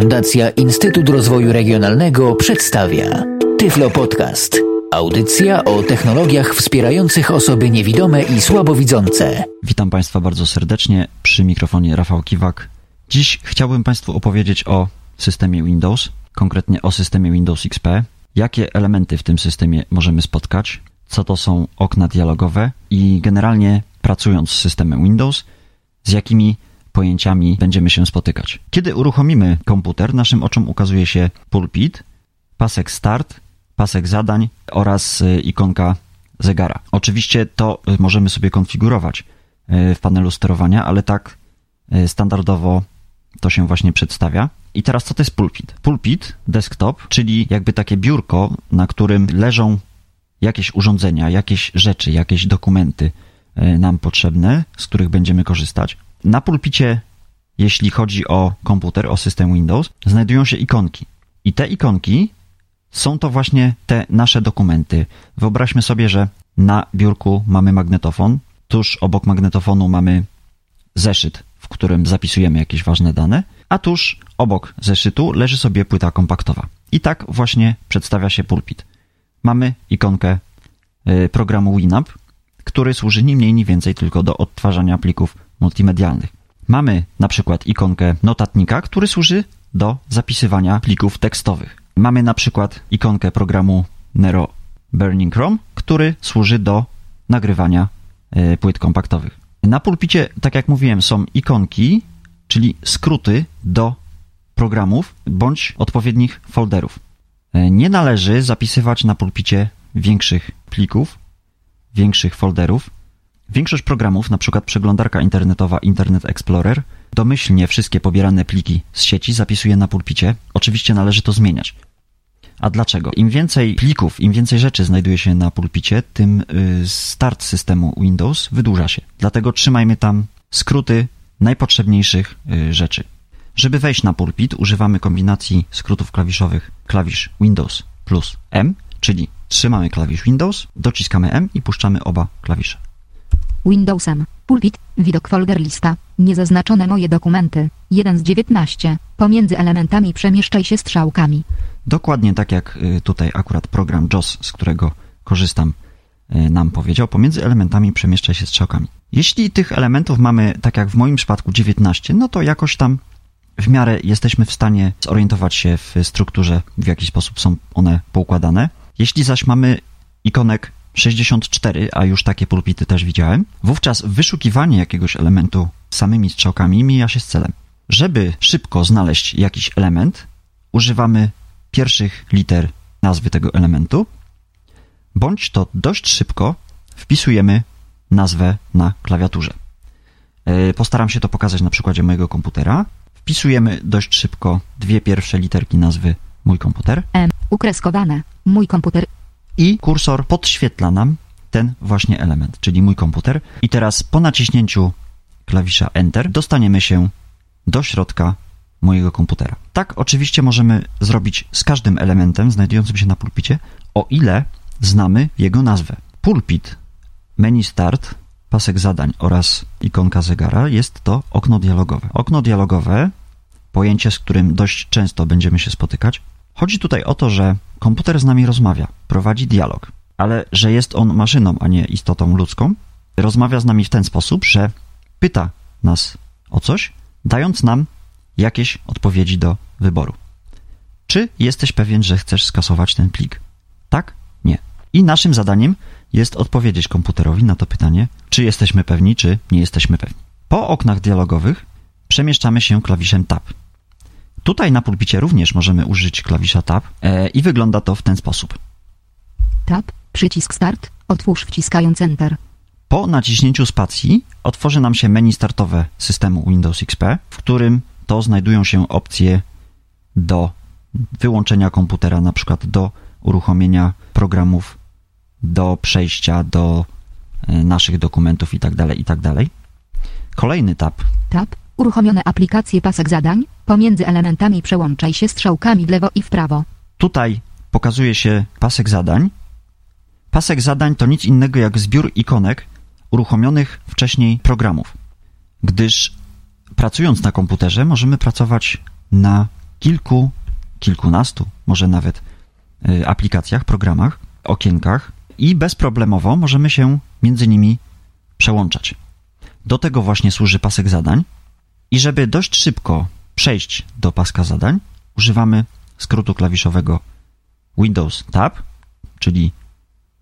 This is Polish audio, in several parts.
Fundacja Instytut Rozwoju Regionalnego przedstawia Tyflo Podcast. Audycja o technologiach wspierających osoby niewidome i słabowidzące. Witam Państwa bardzo serdecznie przy mikrofonie Rafał Kiwak. Dziś chciałbym Państwu opowiedzieć o systemie Windows, konkretnie o systemie Windows XP, jakie elementy w tym systemie możemy spotkać, co to są okna dialogowe i generalnie pracując z systemem Windows, z jakimi pojęciami będziemy się spotykać. Kiedy uruchomimy komputer, naszym oczom ukazuje się pulpit, pasek start, pasek zadań oraz y, ikonka zegara. Oczywiście to y, możemy sobie konfigurować y, w panelu sterowania, ale tak standardowo to się właśnie przedstawia. I teraz co to jest pulpit? Pulpit, desktop, czyli jakby takie biurko, na którym leżą jakieś urządzenia, jakieś rzeczy, jakieś dokumenty nam potrzebne, z których będziemy korzystać. Na pulpicie, jeśli chodzi o komputer, o system Windows, znajdują się ikonki. I te ikonki są to właśnie te nasze dokumenty. Wyobraźmy sobie, że na biurku mamy magnetofon, tuż obok magnetofonu mamy zeszyt, w którym zapisujemy jakieś ważne dane, a tuż obok zeszytu leży sobie płyta kompaktowa. I tak właśnie przedstawia się pulpit. Mamy ikonkę y, programu Winamp, który służy ni mniej, ni więcej tylko do odtwarzania plików multimedialnych. Mamy na przykład ikonkę notatnika, który służy do zapisywania plików tekstowych. Mamy na przykład ikonkę programu Nero Burning Chrome, który służy do nagrywania e, płyt kompaktowych. Na pulpicie, tak jak mówiłem, są ikonki, czyli skróty do programów bądź odpowiednich folderów. E, nie należy zapisywać na pulpicie większych plików, większych folderów, Większość programów, np. przeglądarka internetowa Internet Explorer, domyślnie wszystkie pobierane pliki z sieci zapisuje na pulpicie. Oczywiście należy to zmieniać. A dlaczego? Im więcej plików, im więcej rzeczy znajduje się na pulpicie, tym y, start systemu Windows wydłuża się. Dlatego trzymajmy tam skróty najpotrzebniejszych y, rzeczy. Żeby wejść na pulpit, używamy kombinacji skrótów klawiszowych klawisz Windows plus M, czyli trzymamy klawisz Windows, dociskamy M i puszczamy oba klawisze. Windowsem. Pulpit. Widok folder lista. Niezaznaczone moje dokumenty. 1 z 19. Pomiędzy elementami przemieszczaj się strzałkami. Dokładnie tak jak y, tutaj akurat program JOS, z którego korzystam, y, nam powiedział, pomiędzy elementami przemieszczaj się strzałkami. Jeśli tych elementów mamy, tak jak w moim przypadku, 19, no to jakoś tam w miarę jesteśmy w stanie zorientować się w strukturze, w jaki sposób są one poukładane. Jeśli zaś mamy ikonek 64, a już takie pulpity też widziałem, wówczas wyszukiwanie jakiegoś elementu samymi strzałkami mija się z celem. Żeby szybko znaleźć jakiś element, używamy pierwszych liter nazwy tego elementu, bądź to dość szybko wpisujemy nazwę na klawiaturze. E, postaram się to pokazać na przykładzie mojego komputera. Wpisujemy dość szybko dwie pierwsze literki nazwy mój komputer. M. Ukreskowane. Mój komputer i kursor podświetla nam ten właśnie element, czyli mój komputer. I teraz po naciśnięciu klawisza Enter dostaniemy się do środka mojego komputera. Tak oczywiście możemy zrobić z każdym elementem znajdującym się na pulpicie, o ile znamy jego nazwę. Pulpit, menu start, pasek zadań oraz ikonka zegara jest to okno dialogowe. Okno dialogowe, pojęcie, z którym dość często będziemy się spotykać, Chodzi tutaj o to, że komputer z nami rozmawia, prowadzi dialog, ale że jest on maszyną, a nie istotą ludzką, rozmawia z nami w ten sposób, że pyta nas o coś, dając nam jakieś odpowiedzi do wyboru. Czy jesteś pewien, że chcesz skasować ten plik? Tak? Nie. I naszym zadaniem jest odpowiedzieć komputerowi na to pytanie, czy jesteśmy pewni, czy nie jesteśmy pewni. Po oknach dialogowych przemieszczamy się klawiszem Tab. Tutaj na pulpicie również możemy użyć klawisza Tab e, i wygląda to w ten sposób. Tab, przycisk Start, otwórz wciskając Enter. Po naciśnięciu spacji otworzy nam się menu startowe systemu Windows XP, w którym to znajdują się opcje do wyłączenia komputera, na przykład do uruchomienia programów, do przejścia do e, naszych dokumentów itd., tak itd. Tak Kolejny tab. Tab, uruchomione aplikacje pasek zadań, Pomiędzy elementami przełączaj się strzałkami w lewo i w prawo. Tutaj pokazuje się pasek zadań. Pasek zadań to nic innego jak zbiór ikonek uruchomionych wcześniej programów, gdyż pracując na komputerze możemy pracować na kilku, kilkunastu, może nawet y, aplikacjach, programach, okienkach i bezproblemowo możemy się między nimi przełączać. Do tego właśnie służy pasek zadań. I żeby dość szybko przejść do paska zadań, używamy skrótu klawiszowego Windows Tab, czyli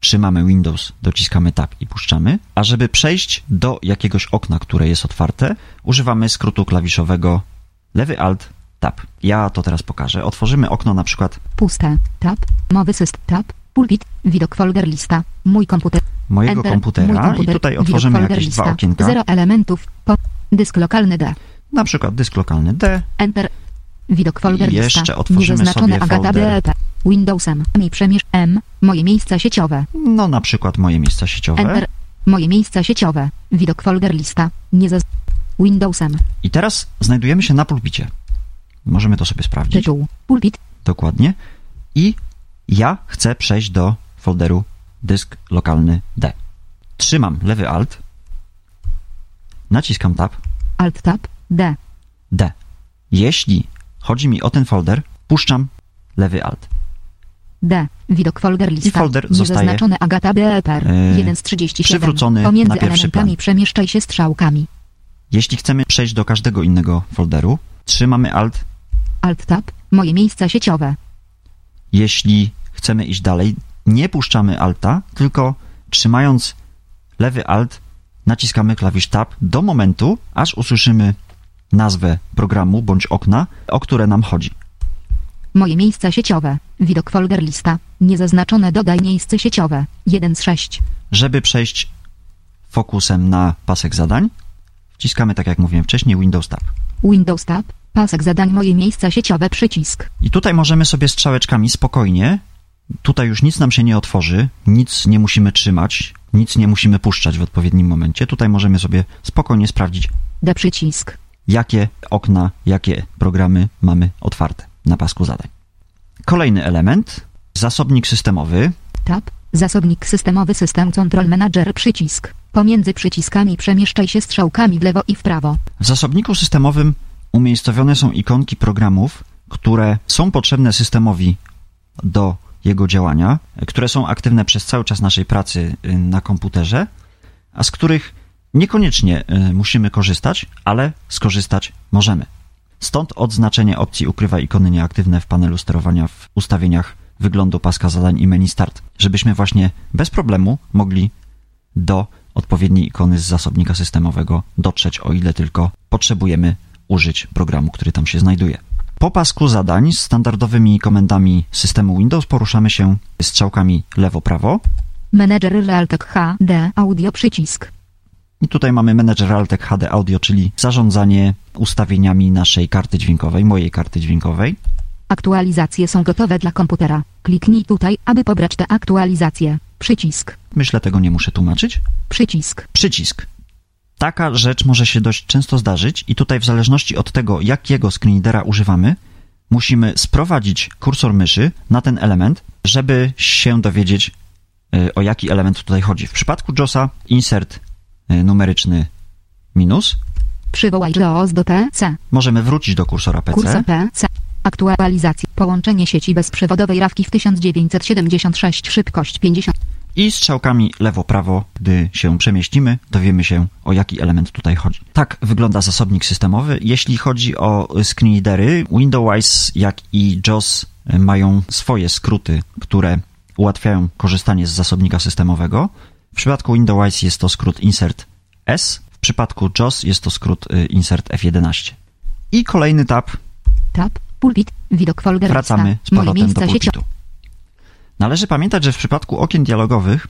trzymamy Windows, dociskamy Tab i puszczamy, a żeby przejść do jakiegoś okna, które jest otwarte, używamy skrótu klawiszowego lewy Alt Tab. Ja to teraz pokażę. Otworzymy okno na przykład Puste. Tab. Mowy system. Tab. Pulpit. Widok folder lista. Mój komputer. mojego Enter. komputera Mój komputer. i tutaj otworzymy jakieś dwa okienka, Zero elementów. Po. Dysk lokalny D. na przykład dysk lokalny D, Enter. Widok folder I lista. jeszcze otworzymy Niezaznaczone sobie Agata folder. Windowsem. Mi przemierz M. Moje miejsca sieciowe. no na przykład moje miejsca sieciowe. Enter. Moje miejsca sieciowe. Widok folder lista. Nie zaz... Windowsem. I teraz znajdujemy się na pulpicie. Możemy to sobie sprawdzić. Tytuł. Pulpit. Dokładnie. I ja chcę przejść do folderu dysk lokalny D. Trzymam lewy Alt, naciskam Tab, Alt tab. D. D. Jeśli chodzi mi o ten folder, puszczam lewy Alt. D. Widok folder lista. folder zostaje, Niezaznaczone Agata BEPR. e, 1 z 37. przywrócony Pomiędzy na pierwszy elementami plan. przemieszczaj się strzałkami. Jeśli chcemy przejść do każdego innego folderu, trzymamy Alt. Alt tab. Moje miejsca sieciowe. Jeśli chcemy iść dalej, nie puszczamy Alta, tylko trzymając lewy Alt, naciskamy klawisz Tab do momentu, aż usłyszymy nazwę programu bądź okna, o które nam chodzi. Moje miejsca sieciowe. Widok folder lista. Niezaznaczone dodaj miejsce sieciowe. 1 z 6. Żeby przejść fokusem na pasek zadań, wciskamy, tak jak mówiłem wcześniej, Windows Tab. Windows tab. Pasek zadań moje miejsca sieciowe przycisk. I tutaj możemy sobie strzałeczkami spokojnie, tutaj już nic nam się nie otworzy, nic nie musimy trzymać, nic nie musimy puszczać w odpowiednim momencie. Tutaj możemy sobie spokojnie sprawdzić, D przycisk. Jakie okna, jakie programy mamy otwarte na pasku zadań. Kolejny element, zasobnik systemowy. Tab. Zasobnik systemowy System Control Manager przycisk. Pomiędzy przyciskami przemieszczaj się strzałkami w lewo i w prawo. W zasobniku systemowym umiejscowione są ikonki programów, które są potrzebne systemowi do jego działania, które są aktywne przez cały czas naszej pracy y, na komputerze, a z których niekoniecznie y, musimy korzystać, ale skorzystać możemy. Stąd odznaczenie opcji ukrywa ikony nieaktywne w panelu sterowania w ustawieniach wyglądu paska zadań i menu start, żebyśmy właśnie bez problemu mogli do odpowiedniej ikony z zasobnika systemowego dotrzeć, o ile tylko potrzebujemy użyć programu, który tam się znajduje. Po pasku zadań z standardowymi komendami systemu Windows poruszamy się strzałkami lewo-prawo. Manager Realtek HD Audio przycisk. I tutaj mamy Manager Altec HD Audio, czyli zarządzanie ustawieniami naszej karty dźwiękowej, mojej karty dźwiękowej. Aktualizacje są gotowe dla komputera. Kliknij tutaj, aby pobrać te aktualizacje. Przycisk. Myślę, tego nie muszę tłumaczyć. Przycisk. Przycisk. Taka rzecz może się dość często zdarzyć i tutaj w zależności od tego, jakiego screenreadera używamy, musimy sprowadzić kursor myszy na ten element, żeby się dowiedzieć, y, o jaki element tutaj chodzi. W przypadku JOSa insert numeryczny minus. Przywołaj JAWS do PC. Możemy wrócić do kursora PC. Kursor PC. Aktualizacja. Połączenie sieci bezprzewodowej rawki w 1976. Szybkość 50. I strzałkami lewo-prawo, gdy się przemieścimy, dowiemy się, o jaki element tutaj chodzi. Tak wygląda zasobnik systemowy. Jeśli chodzi o screenreadery, Windows jak i JOS mają swoje skróty, które ułatwiają korzystanie z zasobnika systemowego. W przypadku Windows jest to skrót insert S, w przypadku JOS jest to skrót y, insert F11. I kolejny tab, Tab. Pulpit. Widok folder wracamy z powrotem do pulpitu. Należy pamiętać, że w przypadku okien dialogowych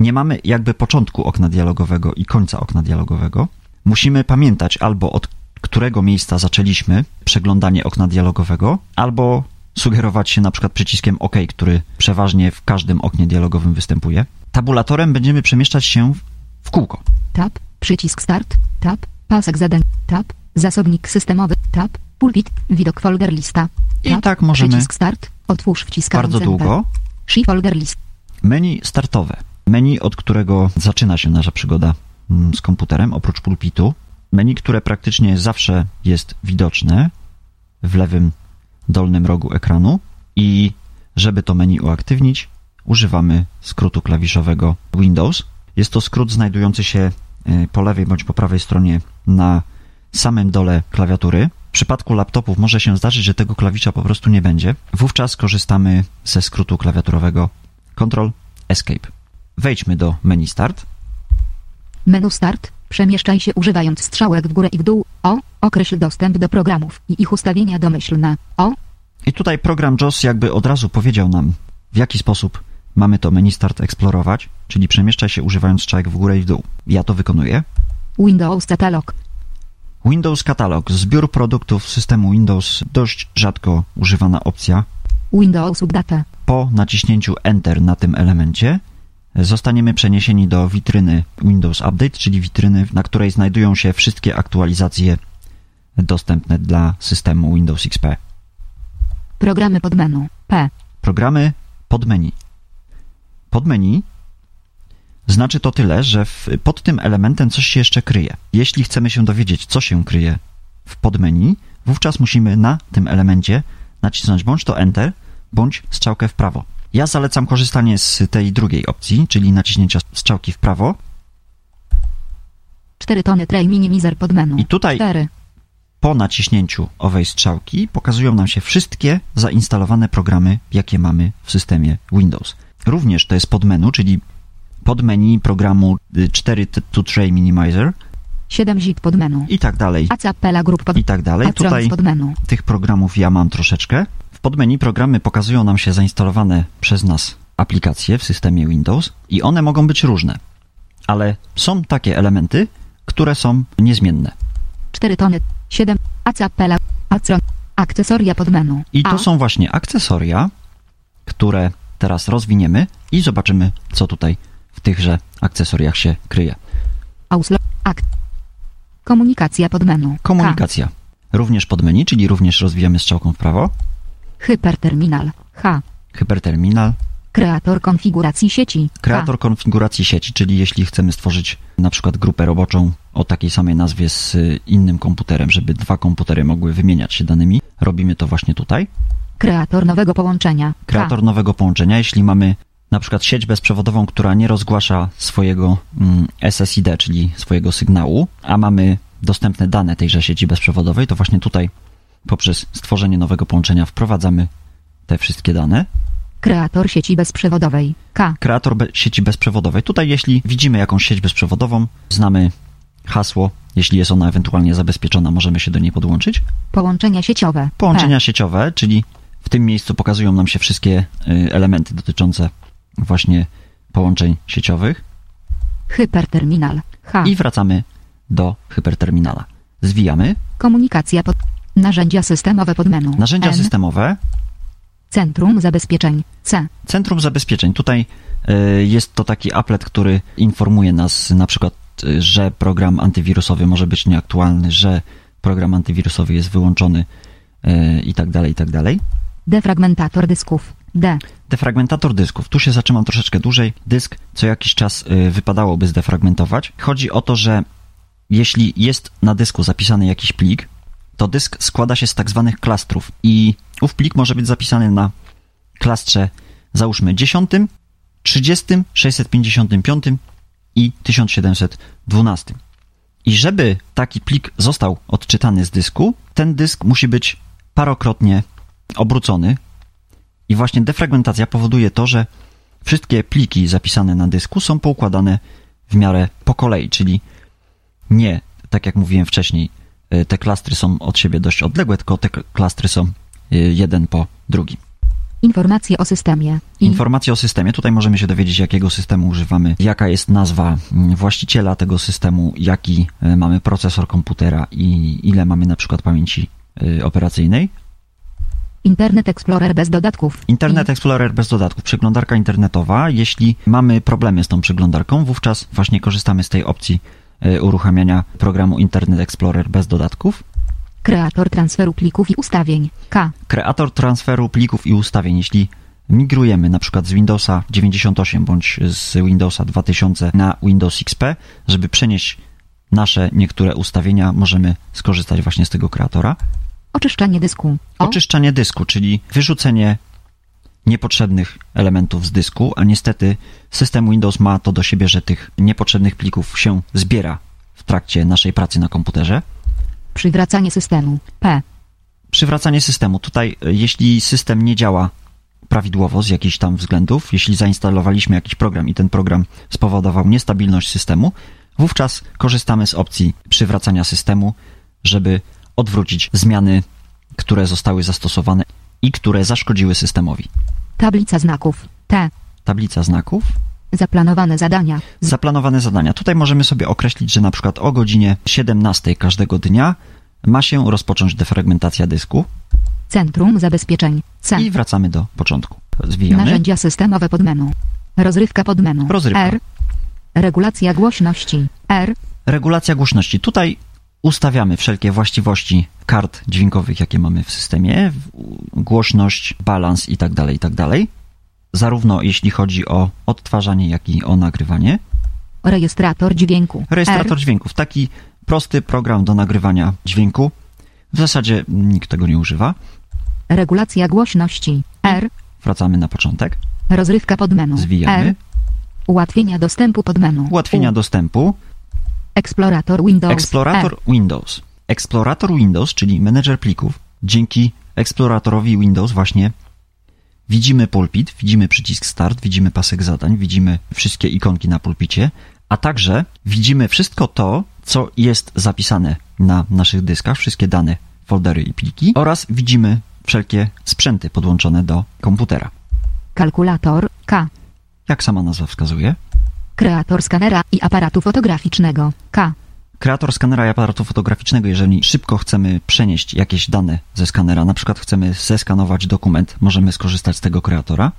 nie mamy jakby początku okna dialogowego i końca okna dialogowego. Musimy pamiętać albo od którego miejsca zaczęliśmy przeglądanie okna dialogowego, albo sugerować się na przykład przyciskiem OK, który przeważnie w każdym oknie dialogowym występuje. Tabulatorem będziemy przemieszczać się w kółko. Tab. Przycisk start. Tab. Pasek zadań. Tab. Zasobnik systemowy. Tab. Pulpit. Widok folder lista. I Tab. tak możemy Przycisk start. Otwórz wciskając bardzo długo. Shift folder list. Menu startowe. Menu, od którego zaczyna się nasza przygoda mm, z komputerem, oprócz pulpitu. Menu, które praktycznie zawsze jest widoczne w lewym dolnym rogu ekranu i żeby to menu uaktywnić, używamy skrótu klawiszowego Windows. Jest to skrót znajdujący się e, po lewej bądź po prawej stronie na samym dole klawiatury. W przypadku laptopów może się zdarzyć, że tego klawisza po prostu nie będzie. Wówczas korzystamy ze skrótu klawiaturowego Ctrl Escape. Wejdźmy do menu Start. Menu Start. Przemieszczaj się używając strzałek w górę i w dół. O. Określ dostęp do programów i ich ustawienia domyślne. O. I tutaj program JOS jakby od razu powiedział nam, w jaki sposób mamy to menu Start eksplorować, czyli przemieszczaj się używając strzałek w górę i w dół. Ja to wykonuję. Windows Catalog. Windows Catalog, zbiór produktów systemu Windows, dość rzadko używana opcja. Windows Update. Po naciśnięciu Enter na tym elemencie zostaniemy przeniesieni do witryny Windows Update, czyli witryny, na której znajdują się wszystkie aktualizacje dostępne dla systemu Windows XP. Programy pod menu. P. Programy pod menu. Pod menu znaczy to tyle, że w, pod tym elementem coś się jeszcze kryje. Jeśli chcemy się dowiedzieć, co się kryje w podmenu, wówczas musimy na tym elemencie nacisnąć bądź to Enter, bądź strzałkę w prawo. Ja zalecam korzystanie z tej drugiej opcji, czyli naciśnięcia strzałki w prawo. 4 tony tray minimizer pod menu. I tutaj 4. po naciśnięciu owej strzałki pokazują nam się wszystkie zainstalowane programy, jakie mamy w systemie Windows. Również to jest podmenu, czyli podmenu programu 4 to Tray Minimizer 7 zip pod menu. i tak dalej, Acapella Group pod i tak dalej. Tutaj pod menu. tych programów ja mam troszeczkę. W podmenu programy pokazują nam się zainstalowane przez nas aplikacje w systemie Windows i one mogą być różne, ale są takie elementy, które są niezmienne. 4 tony. 7. Acapella. Acron. Akcesoria pod menu. I to A. są właśnie akcesoria, które teraz rozwiniemy i zobaczymy, co tutaj w tychże akcesoriach się kryje. Auslo. Akt. Komunikacja pod menu. Komunikacja. Również pod menu, czyli również rozwijamy strzałką w prawo. K. Hyperterminal. H. Hyperterminal, Kreator konfiguracji sieci. K. kreator konfiguracji sieci, czyli jeśli chcemy stworzyć na przykład grupę roboczą o takiej samej nazwie z innym komputerem, żeby dwa komputery mogły wymieniać się danymi, robimy to właśnie tutaj. Kreator nowego połączenia. K. Kreator nowego połączenia, jeśli mamy na przykład sieć bezprzewodową, która nie rozgłasza swojego mm, SSID, czyli swojego sygnału, a mamy dostępne dane tejże sieci bezprzewodowej, to właśnie tutaj poprzez stworzenie nowego połączenia wprowadzamy te wszystkie dane. Kreator sieci bezprzewodowej. K. Kreator be- sieci bezprzewodowej. Tutaj jeśli widzimy jakąś sieć bezprzewodową, znamy hasło, jeśli jest ona ewentualnie zabezpieczona, możemy się do niej podłączyć. Połączenia sieciowe. Połączenia sieciowe, czyli w tym miejscu pokazują nam się wszystkie y, elementy dotyczące właśnie połączeń sieciowych. Hyperterminal. H. i wracamy do hyperterminala. Zwijamy. Komunikacja pod... Narzędzia systemowe pod menu. Narzędzia N. systemowe, Centrum zabezpieczeń. C. centrum zabezpieczeń. Tutaj y, jest to taki applet, który informuje nas na przykład, y, że program antywirusowy może być nieaktualny, że program antywirusowy jest wyłączony y, i tak dalej, i tak dalej. Defragmentator dysków. D. Defragmentator dysków. Tu się zatrzymam troszeczkę dłużej. Dysk co jakiś czas y, wypadałoby zdefragmentować. Chodzi o to, że jeśli jest na dysku zapisany jakiś plik, to dysk składa się z tak zwanych klastrów i ów plik może być zapisany na klastrze załóżmy 10, 30, 655 i 1712. I żeby taki plik został odczytany z dysku, ten dysk musi być parokrotnie obrócony. I właśnie defragmentacja powoduje to, że wszystkie pliki zapisane na dysku są poukładane w miarę po kolei, czyli nie, tak jak mówiłem wcześniej, y, te klastry są od siebie dość odległe, tylko te klastry są y, jeden po drugim. Informacje o systemie. I. Informacje o systemie. Tutaj możemy się dowiedzieć, jakiego systemu używamy, jaka jest nazwa mm, właściciela tego systemu, jaki y, mamy procesor komputera i ile mamy na przykład pamięci operacyjnej. Internet Explorer bez dodatków. Internet Explorer bez dodatków, przeglądarka internetowa. Jeśli mamy problemy z tą przeglądarką, wówczas właśnie korzystamy z tej opcji y, uruchamiania programu Internet Explorer bez dodatków. Kreator transferu plików i ustawień. K. Kreator transferu plików i ustawień. Jeśli migrujemy na przykład z Windowsa 98 bądź z Windowsa 2000 na Windows XP, żeby przenieść nasze niektóre ustawienia, możemy skorzystać właśnie z tego kreatora. Oczyszczanie dysku. O. Oczyszczanie dysku, czyli wyrzucenie niepotrzebnych elementów z dysku, a niestety system Windows ma to do siebie, że tych niepotrzebnych plików się zbiera w trakcie naszej pracy na komputerze. Przywracanie systemu. P. Przywracanie systemu. Tutaj, e, jeśli system nie działa prawidłowo z jakichś tam względów, jeśli zainstalowaliśmy jakiś program i ten program spowodował niestabilność systemu, wówczas korzystamy z opcji przywracania systemu, żeby odwrócić zmiany, które zostały zastosowane i które zaszkodziły systemowi. Tablica znaków. T. Tablica znaków, Zaplanowane zadania. Zaplanowane zadania. Tutaj możemy sobie określić, że na przykład o godzinie 17 każdego dnia ma się rozpocząć defragmentacja dysku Centrum zabezpieczeń. C. i wracamy do początku. Zwijamy. Narzędzia systemowe podmenu. Rozrywka podmenu. Rozrywka. R. Regulacja głośności. R. Regulacja głośności. Tutaj ustawiamy wszelkie właściwości kart dźwiękowych, jakie mamy w systemie, głośność, balans i tak dalej, i tak dalej. Zarówno jeśli chodzi o odtwarzanie, jak i o nagrywanie. Rejestrator dźwięku. Rejestrator dźwięków. Taki prosty program do nagrywania dźwięku. W zasadzie nikt tego nie używa. R. Regulacja głośności. R. Wracamy na początek. Rozrywka podmenu. Zwijamy. R. Ułatwienia dostępu podmenu. Ułatwienia U. dostępu. Eksplorator Windows. Eksplorator R. Windows. Eksplorator Windows, czyli menedżer plików. Dzięki eksploratorowi Windows właśnie widzimy pulpit, widzimy przycisk start, widzimy pasek zadań, widzimy wszystkie ikonki na pulpicie, a także widzimy wszystko to, co jest zapisane na naszych dyskach, wszystkie dane, foldery i pliki oraz widzimy wszelkie sprzęty podłączone do komputera. Kalkulator. K. Jak sama nazwa wskazuje, Kreator skanera i aparatu fotograficznego. K. kreator skanera i aparatu fotograficznego, jeżeli szybko chcemy przenieść jakieś dane ze skanera, na przykład chcemy zeskanować dokument, możemy skorzystać z tego kreatora.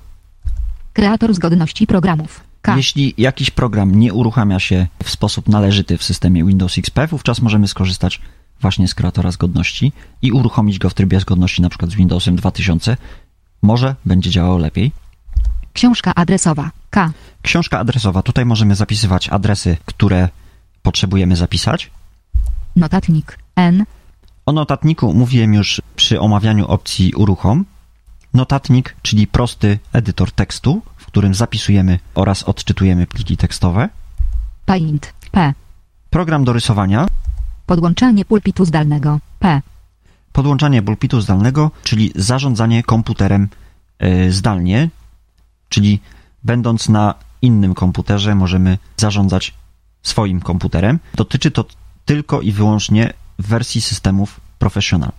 Kreator zgodności programów. K. Jeśli jakiś program nie uruchamia się w sposób należyty w systemie Windows XP, wówczas możemy skorzystać właśnie z kreatora zgodności i uruchomić go w trybie zgodności na przykład z Windowsem 2000. Może będzie działało lepiej. Książka adresowa. K. Książka adresowa. Tutaj możemy zapisywać adresy, które potrzebujemy zapisać. Notatnik. N. O notatniku mówiłem już przy omawianiu opcji uruchom. Notatnik, czyli prosty edytor tekstu, w którym zapisujemy oraz odczytujemy pliki tekstowe. Paint. P. Program do rysowania, Podłączanie pulpitu zdalnego. P. podłączanie pulpitu zdalnego, czyli zarządzanie komputerem y, zdalnie, czyli będąc na innym komputerze możemy zarządzać swoim komputerem. Dotyczy to tylko i wyłącznie wersji systemów Professional.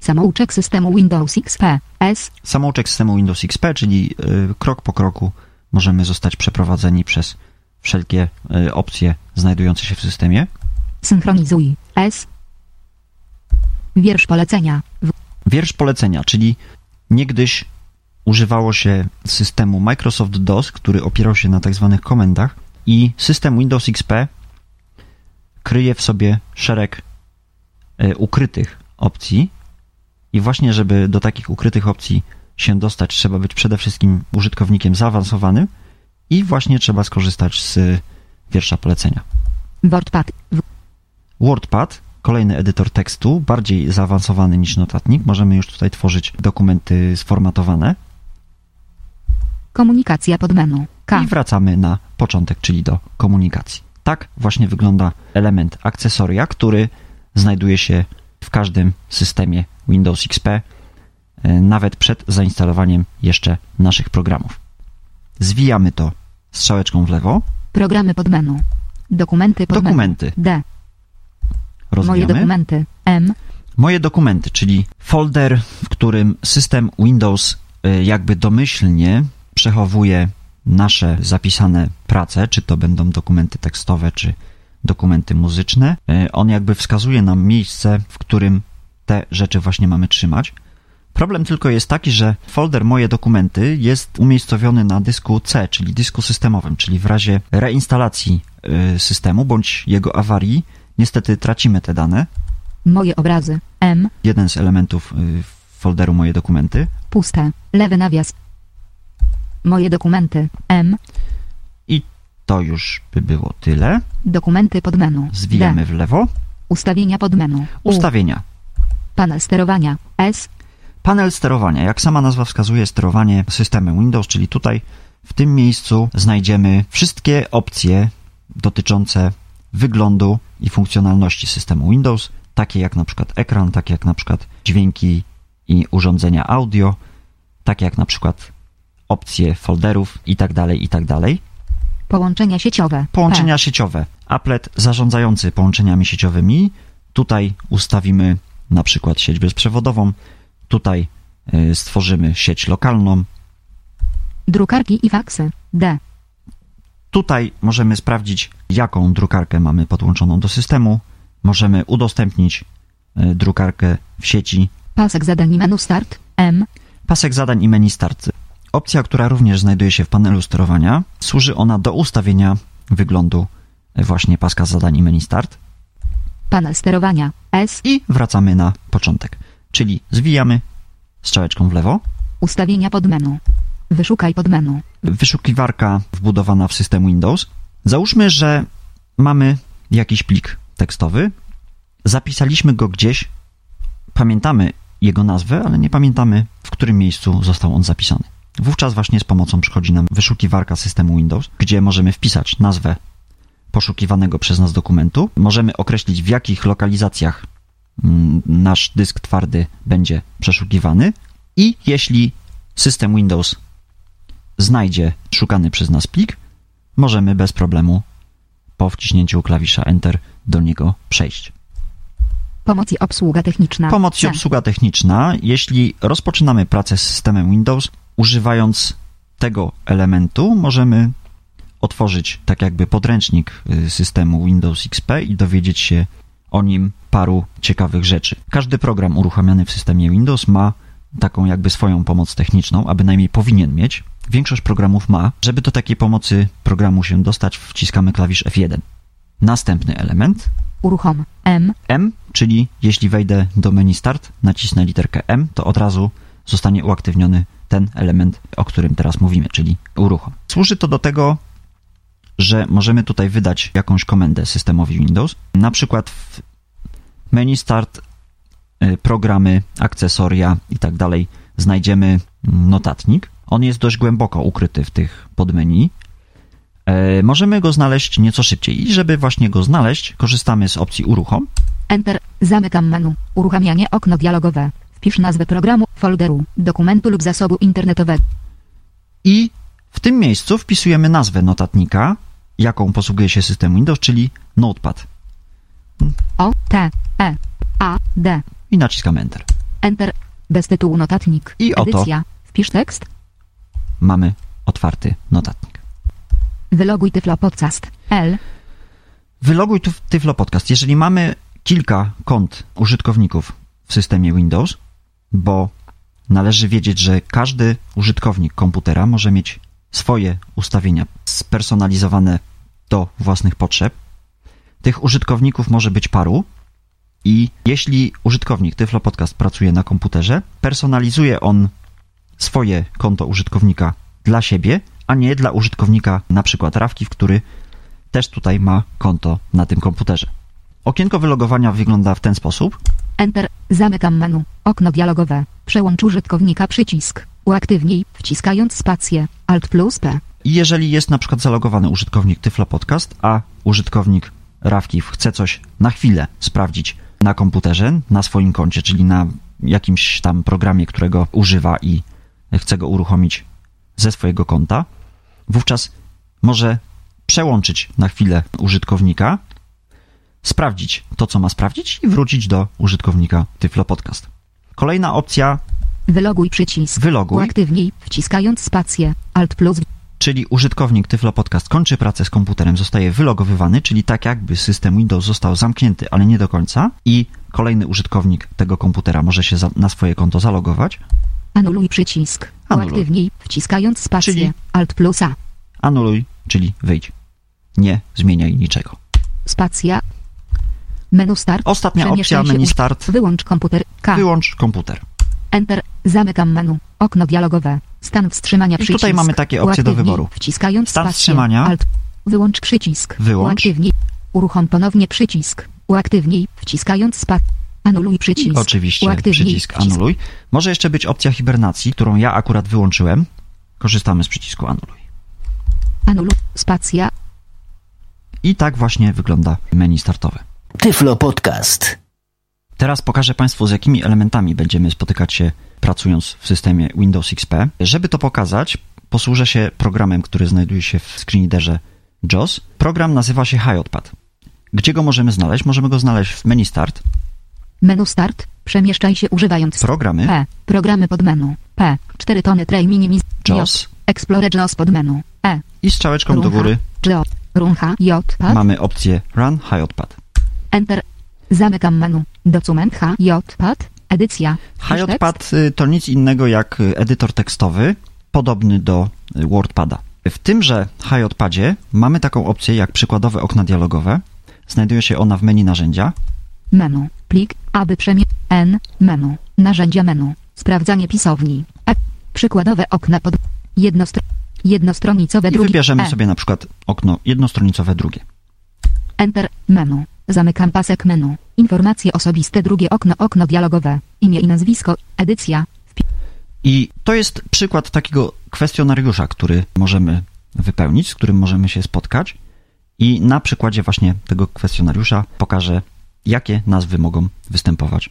Samouczek systemu Windows XP. S. Samouczek systemu Windows XP, czyli y, krok po kroku możemy zostać przeprowadzeni przez wszelkie y, opcje znajdujące się w systemie. Synchronizuj. S. Wiersz polecenia. Wiersz polecenia, czyli niegdyś używało się systemu Microsoft DOS, który opierał się na tak zwanych komendach i system Windows XP kryje w sobie szereg y, ukrytych opcji i właśnie, żeby do takich ukrytych opcji się dostać, trzeba być przede wszystkim użytkownikiem zaawansowanym i właśnie trzeba skorzystać z wiersza polecenia. WordPad. WordPad, kolejny edytor tekstu, bardziej zaawansowany niż notatnik. Możemy już tutaj tworzyć dokumenty sformatowane Komunikacja podmenu. K. i wracamy na początek, czyli do komunikacji. Tak właśnie wygląda element akcesoria, który znajduje się w każdym systemie Windows XP, e, nawet przed zainstalowaniem jeszcze naszych programów. Zwijamy to strzałeczką w lewo, Programy podmenu. Dokumenty podmenu. dokumenty D. Moje rozwijamy. dokumenty. M. Moje dokumenty, czyli folder, w którym system Windows y, jakby domyślnie przechowuje nasze zapisane prace, czy to będą dokumenty tekstowe, czy dokumenty muzyczne. Y, On jakby wskazuje nam miejsce, w którym te rzeczy właśnie mamy trzymać. Problem tylko jest taki, że folder Moje dokumenty jest umiejscowiony na dysku C, czyli dysku systemowym, czyli w razie reinstalacji y, systemu bądź jego awarii, niestety tracimy te dane. Moje obrazy. M. jeden z elementów y, folderu Moje dokumenty. Puste. Lewy nawias. Moje dokumenty. M. I to już by było tyle. Dokumenty podmenu. Zwijamy D. w lewo. Ustawienia podmenu. U. Ustawienia. Panel sterowania. S. Panel sterowania, jak sama nazwa wskazuje, sterowanie systemem Windows, czyli tutaj w tym miejscu znajdziemy wszystkie opcje dotyczące wyglądu i funkcjonalności systemu Windows, takie jak na przykład ekran, takie jak na przykład dźwięki i urządzenia audio, takie jak na przykład opcje folderów i tak dalej, i tak. Połączenia sieciowe. Połączenia sieciowe. Applet zarządzający połączeniami sieciowymi. Tutaj ustawimy na przykład sieć bezprzewodową. Tutaj y, stworzymy sieć lokalną. P. Drukarki i faksy. D. Tutaj możemy sprawdzić, jaką drukarkę mamy podłączoną do systemu. Możemy udostępnić y, drukarkę w sieci. Pasek zadań i menu start. M. Pasek zadań i menu start. Opcja, która również znajduje się w panelu sterowania, służy ona do ustawienia wyglądu y, właśnie paska zadań i menu start. Panel sterowania. S. I wracamy na początek. Czyli zwijamy strzałeczką w lewo. Ustawienia podmenu. Wyszukaj podmenu. Wyszukiwarka wbudowana w system Windows. Załóżmy, że mamy jakiś plik tekstowy. Zapisaliśmy go gdzieś. Pamiętamy jego nazwę, ale nie pamiętamy, w którym miejscu został on zapisany. Wówczas właśnie z pomocą przychodzi nam wyszukiwarka systemu Windows, gdzie możemy wpisać nazwę poszukiwanego przez nas dokumentu. Możemy określić, w jakich lokalizacjach mm, nasz dysk twardy będzie przeszukiwany i jeśli system Windows znajdzie szukany przez nas plik, możemy bez problemu po wciśnięciu klawisza Enter do niego przejść. Pomoc i obsługa techniczna. Pomoc i C. obsługa techniczna. Jeśli rozpoczynamy pracę z systemem Windows, używając tego elementu, możemy otworzyć tak jakby podręcznik y, systemu Windows XP i dowiedzieć się o nim paru ciekawych rzeczy. Każdy program uruchamiany w systemie Windows ma taką jakby swoją pomoc techniczną, a bynajmniej powinien mieć. Większość programów ma. Żeby do takiej pomocy programu się dostać, wciskamy klawisz F1. Następny element Uruchom. M. M, czyli jeśli wejdę do menu Start, nacisnę literkę M, to od razu zostanie uaktywniony ten element, o którym teraz mówimy, czyli uruchom. Służy to do tego, że możemy tutaj wydać jakąś komendę systemowi Windows. Na przykład w menu Start, y, programy, akcesoria i tak dalej znajdziemy notatnik. On jest dość głęboko ukryty w tych podmenu. E, Możemy go znaleźć nieco szybciej i żeby właśnie go znaleźć, korzystamy z opcji uruchom. Enter. Zamykam menu. Uruchamianie okno dialogowe. Wpisz nazwę programu, folderu, dokumentu lub zasobu internetowego. I w tym miejscu wpisujemy nazwę notatnika, jaką posługuje się system Windows, czyli Notepad. O, T, E, A, D. I naciskamy Enter. Enter. Bez tytułu notatnik. I oto. Edycja. Wpisz tekst. Mamy otwarty notatnik. Wyloguj Tyflo Podcast. L. Wyloguj Tyflo Podcast. Jeżeli mamy kilka kont użytkowników w systemie Windows, bo należy wiedzieć, że każdy użytkownik komputera może mieć swoje ustawienia spersonalizowane do własnych potrzeb. Tych użytkowników może być paru i jeśli użytkownik Tyflo Podcast pracuje na komputerze, personalizuje on swoje konto użytkownika dla siebie, a nie dla użytkownika na przykład Rawki, który też tutaj ma konto na tym komputerze. Okienko wylogowania wygląda w ten sposób. Enter. Zamykam menu. Okno dialogowe. Przełącz użytkownika przycisk. Uaktywnij, wciskając spację. Alt plus P. Jeżeli jest na przykład zalogowany użytkownik Tyflo Podcast, a użytkownik Rawkiw chce coś na chwilę sprawdzić na komputerze, na swoim koncie, czyli na jakimś tam programie, którego używa i chce go uruchomić ze swojego konta, wówczas może przełączyć na chwilę użytkownika, sprawdzić to, co ma sprawdzić i wrócić do użytkownika Tyflo Podcast. Kolejna opcja, Wyloguj przycisk. Wyloguj. Uaktywnij, wciskając spację. Alt plus czyli użytkownik Tyflo Podcast kończy pracę z komputerem, zostaje wylogowywany, czyli tak jakby system Windows został zamknięty, ale nie do końca i kolejny użytkownik tego komputera może się za, na swoje konto zalogować. Anuluj przycisk. Anuluj. Uaktywnij, wciskając spację. Czyli- Alt plus A. Anuluj, czyli wyjdź. Nie zmieniaj niczego. Spacja. Menu start. Ostatnia opcja, menu start. Wyłącz komputer. K. Wyłącz komputer. Enter. Zamykam menu. Okno dialogowe. Stan wstrzymania I przycisk. tutaj mamy takie opcje do Uaktywnij, wyboru. Wciskając Stan spację. wstrzymania. Alt. Wyłącz przycisk. Wyłącz. Uaktywnij. Uruchom ponownie przycisk. Uaktywnij, wciskając spa. Anuluj przycisk. I oczywiście Uaktywnij przycisk anuluj. Może jeszcze być opcja hibernacji, którą ja akurat wyłączyłem. Korzystamy z przycisku anuluj. Anuluj. Spacja. I tak właśnie wygląda menu startowe. Tyflo Podcast. Teraz pokażę Państwu, z jakimi elementami będziemy spotykać się pracując w systemie Windows XP. Żeby to pokazać, posłużę się programem, który znajduje się w screenreaderze JOS. Program nazywa się HiOtpad. Gdzie go możemy znaleźć? Możemy go znaleźć w menu Start, Menu start. Przemieszczaj się używając Programy, P. Programy pod menu. P. 4 tony tray minimiz. JOS Explorer JOS pod menu. E. i strzałeczką do Runha. góry JO. Runha. J. Mamy opcję Run HiOtpad. Enter. Zamykam menu. Document H. J. Pad. Edycja. HiOtpad y, to nic innego jak y, edytor tekstowy, podobny do y, WordPada. W tymże HiOtpadzie mamy taką opcję jak przykładowe okna dialogowe. Znajduje się ona w menu narzędzia. Menu. Plik. Aby przemie... N. Menu. Narzędzia menu. Sprawdzanie pisowni. E. Przykładowe okna pod... Jednostr... Jednostronicowe I drugi. wybierzemy e. sobie na przykład okno jednostronicowe drugie. Enter. Menu. Zamykam pasek menu. Informacje osobiste drugie okno okno dialogowe. Imię i nazwisko. Edycja. I to jest przykład takiego kwestionariusza, który możemy wypełnić, z którym możemy się spotkać. I na przykładzie właśnie tego kwestionariusza pokażę, jakie nazwy mogą występować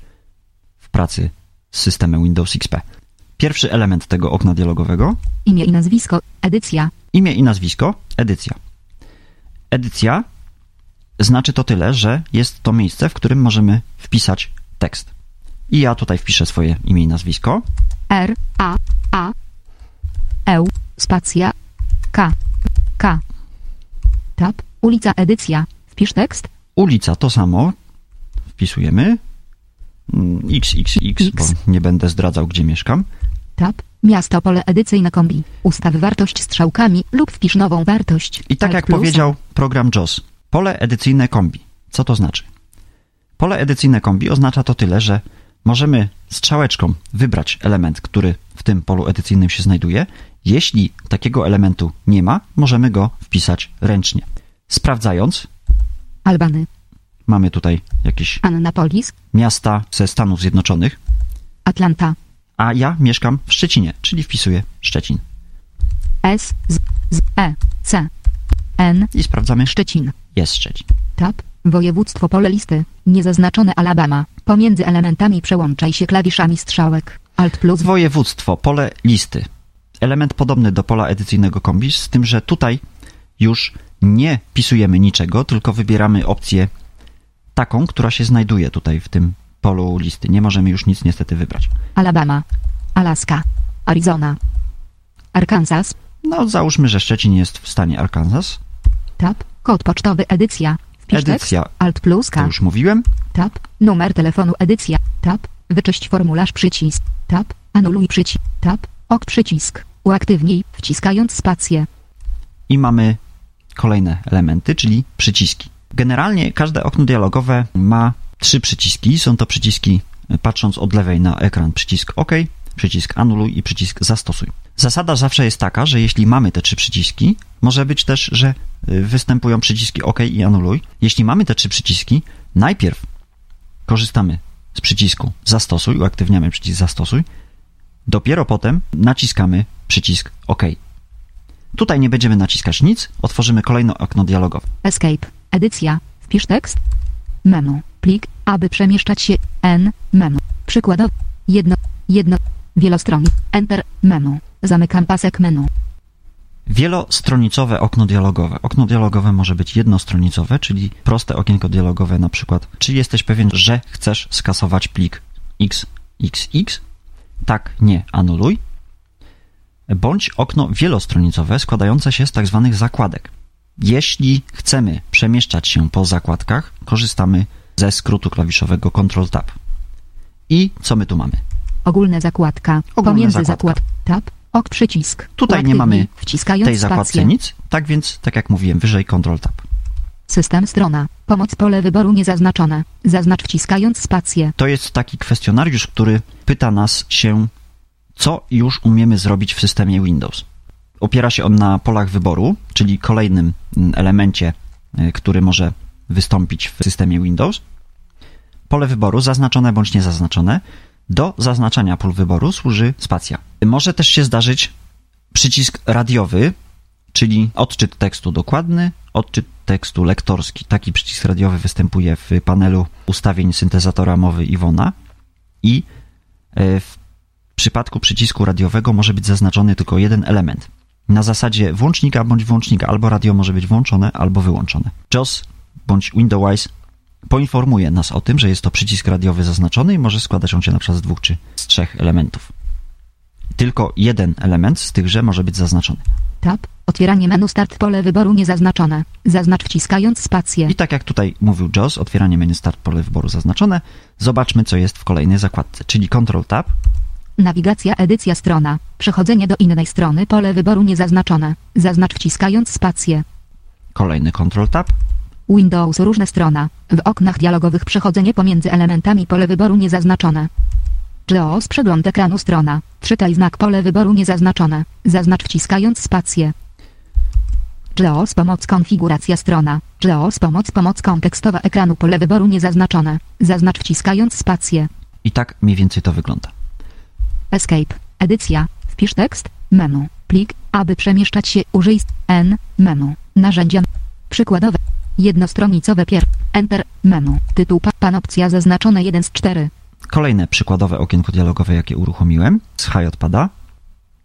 w pracy z systemem Windows XP. Pierwszy element tego okna dialogowego Imię i nazwisko. Edycja. imię i nazwisko, edycja. Edycja znaczy to tyle, że jest to miejsce, w którym możemy wpisać tekst. I ja tutaj wpiszę swoje imię i nazwisko. R. A. A. E. Spacja. K. K. Tab. Ulica edycja. Wpisz tekst. Ulica to samo. Wpisujemy. Mm, XXX, bo X. nie będę zdradzał, gdzie mieszkam. Tab. Miasto pole edycyjne kombi. Ustaw wartość strzałkami lub wpisz nową wartość. I tak jak powiedział program JOS, pole edycyjne kombi. Co to znaczy? Pole edycyjne kombi oznacza to tyle, że możemy strzałeczką wybrać element, który w tym polu edycyjnym się znajduje. Jeśli takiego elementu nie ma, możemy go wpisać ręcznie. Sprawdzając, Albany. mamy tutaj jakieś Annapolis. miasta ze Stanów Zjednoczonych, Atlanta. a ja mieszkam w Szczecinie, czyli wpisuję Szczecin. S. Z. Z. E. C. N. I sprawdzamy, Szczecin. Jest Szczecin. Tab. Województwo pole listy. Niezaznaczone Alabama. Pomiędzy elementami przełączaj się klawiszami strzałek. Alt plus. Województwo, pole listy. Element podobny do pola edycyjnego kombi, z tym, że tutaj już nie pisujemy niczego, tylko wybieramy opcję taką, która się znajduje tutaj w tym polu listy. Nie możemy już nic niestety wybrać. Alabama. Alaska. Arizona. Arkansas. No, załóżmy, że Szczecin jest w stanie Arkansas. Tab. Kod pocztowy edycja. Wpisz Edycja. tekst. Alt plus To K. już mówiłem. Tab. Numer telefonu edycja. Tab. Wyczyść formularz przycisk. Tab. Anuluj przycisk. Tab. Ok przycisk. Uaktywnij, wciskając spację. I mamy kolejne elementy, czyli przyciski. Generalnie każde okno dialogowe ma trzy przyciski. Są to przyciski, patrząc od lewej na ekran, przycisk OK, przycisk anuluj i przycisk zastosuj. Zasada zawsze jest taka, że jeśli mamy te trzy przyciski, może być też, że y, występują przyciski OK i anuluj. Jeśli mamy te trzy przyciski, najpierw korzystamy z przycisku zastosuj, uaktywniamy przycisk zastosuj, dopiero potem naciskamy przycisk OK. Tutaj nie będziemy naciskać nic, otworzymy kolejne okno dialogowe. Escape. Edycja. Wpisz tekst. Menu. Plik. Aby przemieszczać się. N. Menu. Przykładowo. Jedno. Jedno. Wielostron. Enter. Menu. Zamykam pasek menu. Wielostronicowe okno dialogowe. Okno dialogowe może być jednostronicowe, czyli proste okienko dialogowe na przykład. Czy jesteś pewien, że chcesz skasować plik XXX? Tak, nie, anuluj. Bądź okno wielostronicowe składające się z tak zwanych zakładek. Jeśli chcemy przemieszczać się po zakładkach, korzystamy ze skrótu klawiszowego Ctrl Tab. I co my tu mamy? Ogólne zakładka. Ogólne Pomiędzy zakładka. zakład. Tab. Ok przycisk. Tutaj nie mamy Wciskając tej zakładce spację. nic, tak więc, tak jak mówiłem, wyżej Ctrl Tab. System strona. Pomoc pole wyboru niezaznaczone. Zaznacz wciskając spację. To jest taki kwestionariusz, który pyta nas się, co już umiemy zrobić w systemie Windows. Opiera się on na polach wyboru, czyli kolejnym mm, elemencie, y, który może wystąpić w systemie Windows. pole wyboru, zaznaczone bądź niezaznaczone. Do zaznaczania pól wyboru służy spacja. Może też się zdarzyć przycisk radiowy, czyli odczyt tekstu dokładny, odczyt tekstu lektorski. Taki przycisk radiowy występuje w panelu ustawień syntezatora mowy Iwona i e, w przypadku przycisku radiowego może być zaznaczony tylko jeden element. Na zasadzie włącznika bądź wyłącznika, albo radio może być włączone, albo wyłączone. JOS bądź Windows poinformuje nas o tym, że jest to przycisk radiowy zaznaczony i może składać on się na przykład z dwóch czy z trzech elementów. Tylko jeden element z tychże może być zaznaczony. Tab. Otwieranie menu Start pole wyboru niezaznaczone. Zaznacz wciskając spację. I tak jak tutaj mówił JOS, otwieranie menu Start pole wyboru zaznaczone, zobaczmy co jest w kolejnej zakładce, czyli Ctrl Tab, Nawigacja edycja strona. Przechodzenie do innej strony pole wyboru niezaznaczone. Zaznacz wciskając spację. kolejny Ctrl Tab, Windows różne strona. W oknach dialogowych przechodzenie pomiędzy elementami pole wyboru niezaznaczone. JAWS przegląd ekranu strona. Czytaj znak pole wyboru niezaznaczone. Zaznacz wciskając spację. JAWS pomoc konfiguracja strona. JAWS pomoc pomoc kontekstowa ekranu pole wyboru niezaznaczone. Zaznacz wciskając spację. i tak mniej więcej to wygląda. Escape. Edycja. Wpisz tekst. Menu. Plik. Aby przemieszczać się użyj N. Menu. Narzędzia. Przykładowe. Jednostronicowe pier. Enter. Menu. Tytuł pa, pan opcja zaznaczone 1 z 4. Kolejne przykładowe okienko dialogowe, jakie uruchomiłem, z Hi odpada.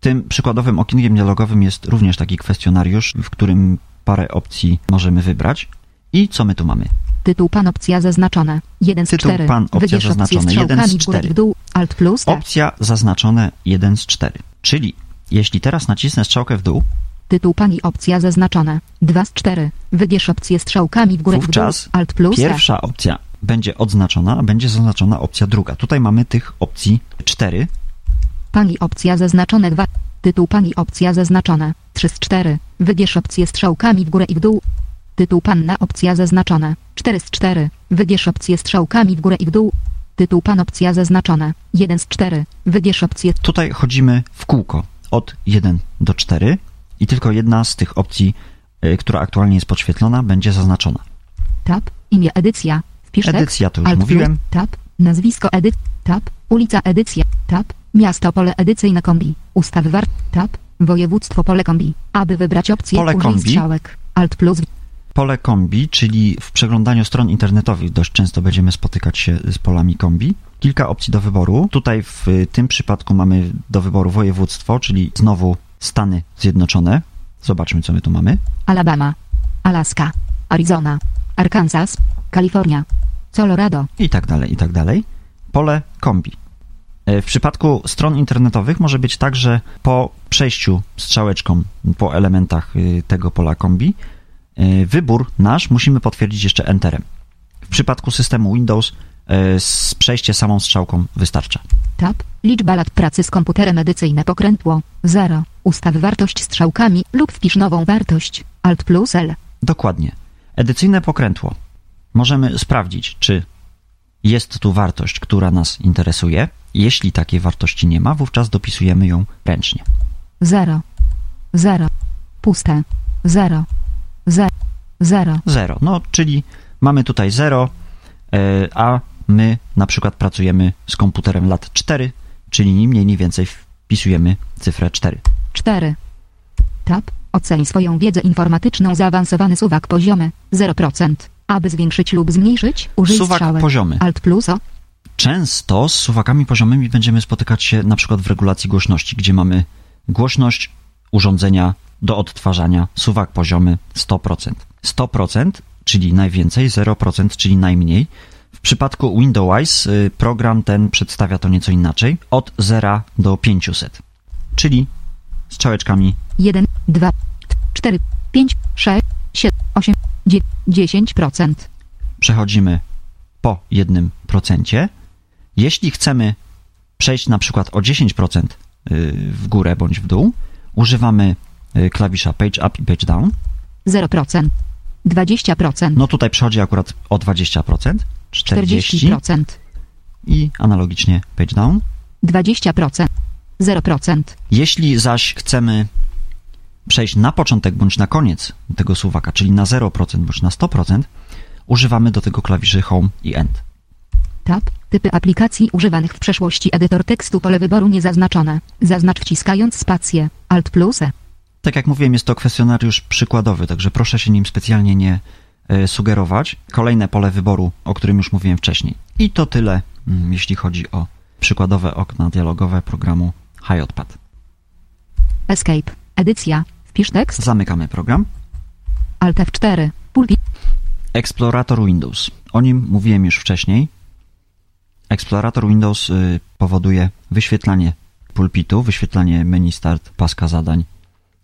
Tym przykładowym okienkiem dialogowym jest również taki kwestionariusz, w którym parę opcji możemy wybrać. I co my tu mamy? Tytuł pan opcja zaznaczone 1 z Tytuł 4. pan opcja Wybierz zaznaczone, jeden z strzałkami w dół. Alt plus T. Opcja zaznaczone 1 z 4. Czyli jeśli teraz nacisnę strzałkę w dół, Tytuł pani opcja zaznaczone 2 z 4. Wybierz opcję strzałkami w górę i w dół. wówczas Alt plus T. pierwsza opcja będzie odznaczona, a będzie zaznaczona opcja druga. Tutaj mamy tych opcji 4. Pani opcja zaznaczone 2. Tytuł pani opcja zaznaczone 3 z 4. Wybierz opcję strzałkami w górę i w dół. Tytuł panna opcja zaznaczone 4 z 4. Wybierz opcję strzałkami w górę i w dół. Tytuł pan opcja zaznaczone 1 z 4. Wybierz opcję Tutaj chodzimy w kółko od 1 do 4 i tylko jedna z tych opcji, y, która aktualnie jest podświetlona, będzie zaznaczona. tab, imię edycja. Wpisz. Edycja to już Alt mówiłem. Tab, nazwisko edyt, tab, ulica edycja, tab, miasto pole edycyjne kombi, ustawy war, tab, województwo pole kombi. Aby wybrać opcję Pole kombi. strzałek. Alt plus Pole kombi, czyli w przeglądaniu stron internetowych dość często będziemy spotykać się z polami kombi. Kilka opcji do wyboru. Tutaj w tym przypadku mamy do wyboru województwo, czyli znowu Stany Zjednoczone. Zobaczmy, co my tu mamy. Alabama, Alaska, Arizona, Arkansas, Kalifornia, Colorado, I tak dalej, i tak dalej. Pole kombi. E, W przypadku stron internetowych może być tak, że po przejściu strzałeczką po elementach y, tego pola kombi, y, wybór nasz musimy potwierdzić jeszcze Enterem. W przypadku systemu Windows y, s- przejście samą strzałką wystarcza. tab, liczba lat pracy z komputerem edycyjne pokrętło, 0, ustaw wartość strzałkami lub wpisz nową wartość, Alt plus L. Dokładnie. Edycyjne pokrętło. Możemy sprawdzić, czy jest tu wartość, która nas interesuje. Jeśli takiej wartości nie ma, wówczas dopisujemy ją ręcznie. 0, 0, puste, 0, 0, 0. 0. No, czyli mamy tutaj 0, e, a my na przykład pracujemy z komputerem lat 4, czyli ni mniej, ni więcej wpisujemy cyfrę 4. 4. Tab. Oceń swoją wiedzę informatyczną zaawansowany suwak poziomy 0%. Aby zwiększyć lub zmniejszyć, użyj Suwak strzałek. poziomy. Alt plus O. Często z suwakami poziomymi będziemy spotykać się na przykład w regulacji głośności, gdzie mamy głośność urządzenia do odtwarzania, suwak poziomy 100%. 100%, czyli najwięcej, 0%, czyli najmniej. W przypadku Windows y, program ten przedstawia to nieco inaczej, od 0 do 500, czyli strzałeczkami 1, 2, 4, 5, 6, 7, 8, 9, 10%. przechodzimy po 1%. Jeśli chcemy przejść na przykład o 10% y, w górę bądź w dół, używamy y, klawisza page up i page down. 0%. 20%. No tutaj przechodzi akurat o 20%, 40 40%. i analogicznie page down. 20%. 0%. Jeśli zaś chcemy przejść na początek bądź na koniec tego suwaka, czyli na 0% bądź na 100%, używamy do tego klawiszy home i end. Tab. Typy aplikacji używanych w przeszłości. Edytor tekstu. Pole wyboru niezaznaczone. Zaznacz wciskając spację. Alt plus E. Tak jak mówiłem, jest to kwestionariusz przykładowy, także proszę się nim specjalnie nie e, sugerować. Kolejne pole wyboru, o którym już mówiłem wcześniej. I to tyle, mm, jeśli chodzi o przykładowe okna dialogowe programu HiOtpad. Escape. Edycja. Wpisz tekst. Zamykamy program. Alt F4. Pulpit. Explorator Windows. O nim mówiłem już wcześniej. Explorator Windows y, powoduje wyświetlanie pulpitu, wyświetlanie menu start, paska zadań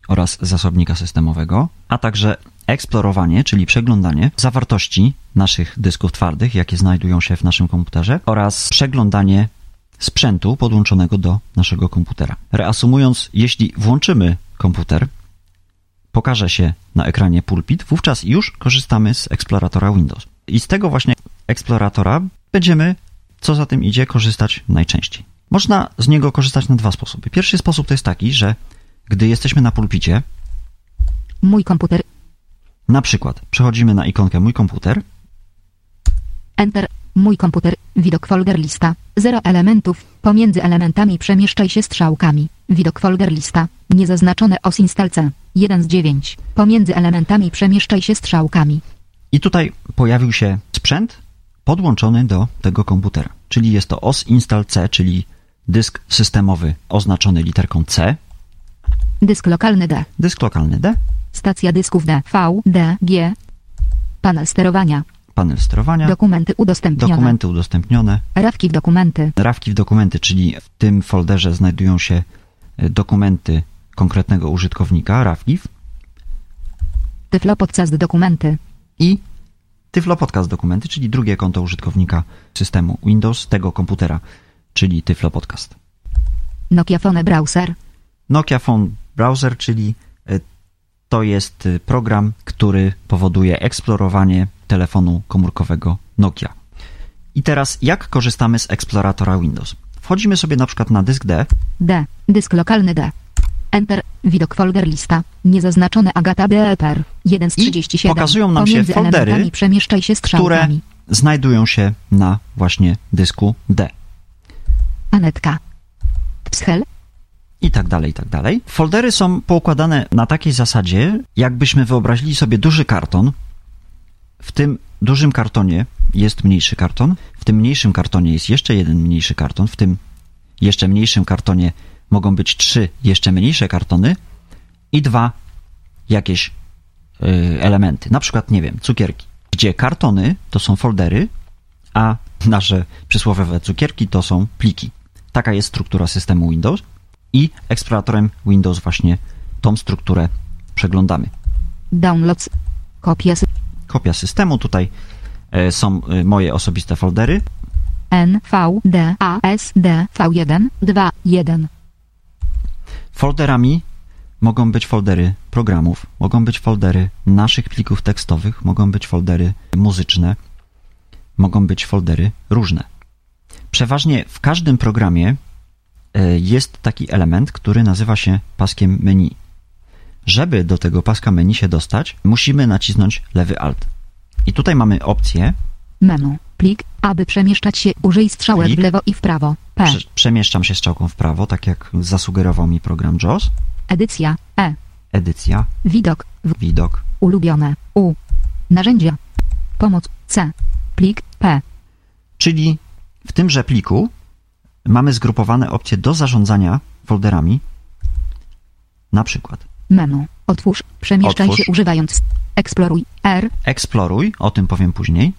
oraz zasobnika systemowego, a także eksplorowanie, czyli przeglądanie zawartości naszych dysków twardych, jakie znajdują się w naszym komputerze oraz przeglądanie sprzętu podłączonego do naszego komputera. Reasumując, jeśli włączymy komputer, pokaże się na ekranie pulpit, wówczas już korzystamy z eksploratora Windows. I z tego właśnie eksploratora będziemy, co za tym idzie, korzystać najczęściej. Można z niego korzystać na dwa sposoby. Pierwszy sposób to jest taki, że gdy jesteśmy na pulpicie, Mój komputer. na przykład przechodzimy na ikonkę Mój komputer, Enter. Mój komputer. Widok folder lista. Zero elementów. Pomiędzy elementami przemieszczaj się strzałkami. Widok folder lista. Niezaznaczone os install C. 1 z 9. Pomiędzy elementami przemieszczaj się strzałkami. i tutaj pojawił się sprzęt podłączony do tego komputera. Czyli jest to OS install C, czyli dysk systemowy oznaczony literką C, Dysk lokalny D. dysk lokalny D, Stacja dysków D. V. D. G. Panel sterowania. panel sterowania, Dokumenty udostępnione. dokumenty udostępnione, Rawki w dokumenty. Rawki w dokumenty, czyli w tym folderze znajdują się e, dokumenty konkretnego użytkownika, RAWGIF Tyflo podcast dokumenty. i Tyflo Podcast dokumenty, czyli drugie konto użytkownika systemu Windows tego komputera, czyli Tyflo Podcast. Nokia Phone Browser. Nokia Phone Browser, czyli e, to jest e, program, który powoduje eksplorowanie telefonu komórkowego Nokia. I teraz jak korzystamy z eksploratora Windows? Wchodzimy sobie na przykład na dysk D, D. Dysk lokalny D. Enter. Widok folder lista. Niezaznaczone Agata BEPR. 1 z I 37. pokazują nam się Pomiędzy foldery, elementami przemieszczaj się które znajdują się na właśnie dysku D. Anetka. Pschel. I tak dalej, i tak dalej. Foldery są poukładane na takiej zasadzie, jakbyśmy wyobrazili sobie duży karton. W tym dużym kartonie jest mniejszy karton, w tym mniejszym kartonie jest jeszcze jeden mniejszy karton, w tym jeszcze mniejszym kartonie mogą być trzy jeszcze mniejsze kartony i dwa jakieś y, elementy, na przykład, nie wiem, cukierki, gdzie kartony to są foldery, a nasze przysłowiowe cukierki to są pliki. Taka jest struktura systemu Windows i eksploratorem Windows właśnie tą strukturę przeglądamy. Downloads. Kopia sy- Kopia systemu, tutaj e, są e, moje osobiste foldery, N, V, D, A, S, D, V1, 2, 1. Folderami mogą być foldery programów, mogą być foldery naszych plików tekstowych, mogą być foldery muzyczne, mogą być foldery różne. Przeważnie w każdym programie jest taki element, który nazywa się paskiem menu. Żeby do tego paska menu się dostać, musimy nacisnąć lewy alt. I tutaj mamy opcję, Menu. Plik. Aby przemieszczać się, użyj strzałek Plik. w lewo i w prawo. P. prze- przemieszczam się strzałką w prawo, tak jak zasugerował mi program JAWS, Edycja. E. edycja, Widok. W. widok, Ulubione. U. Narzędzia. Pomoc. C. Plik. P. Czyli w tymże pliku mamy zgrupowane opcje do zarządzania folderami. Na przykład Menu. Otwórz. Przemieszczaj Otwórz. się używając. Eksploruj. R. Eksploruj, o tym powiem później.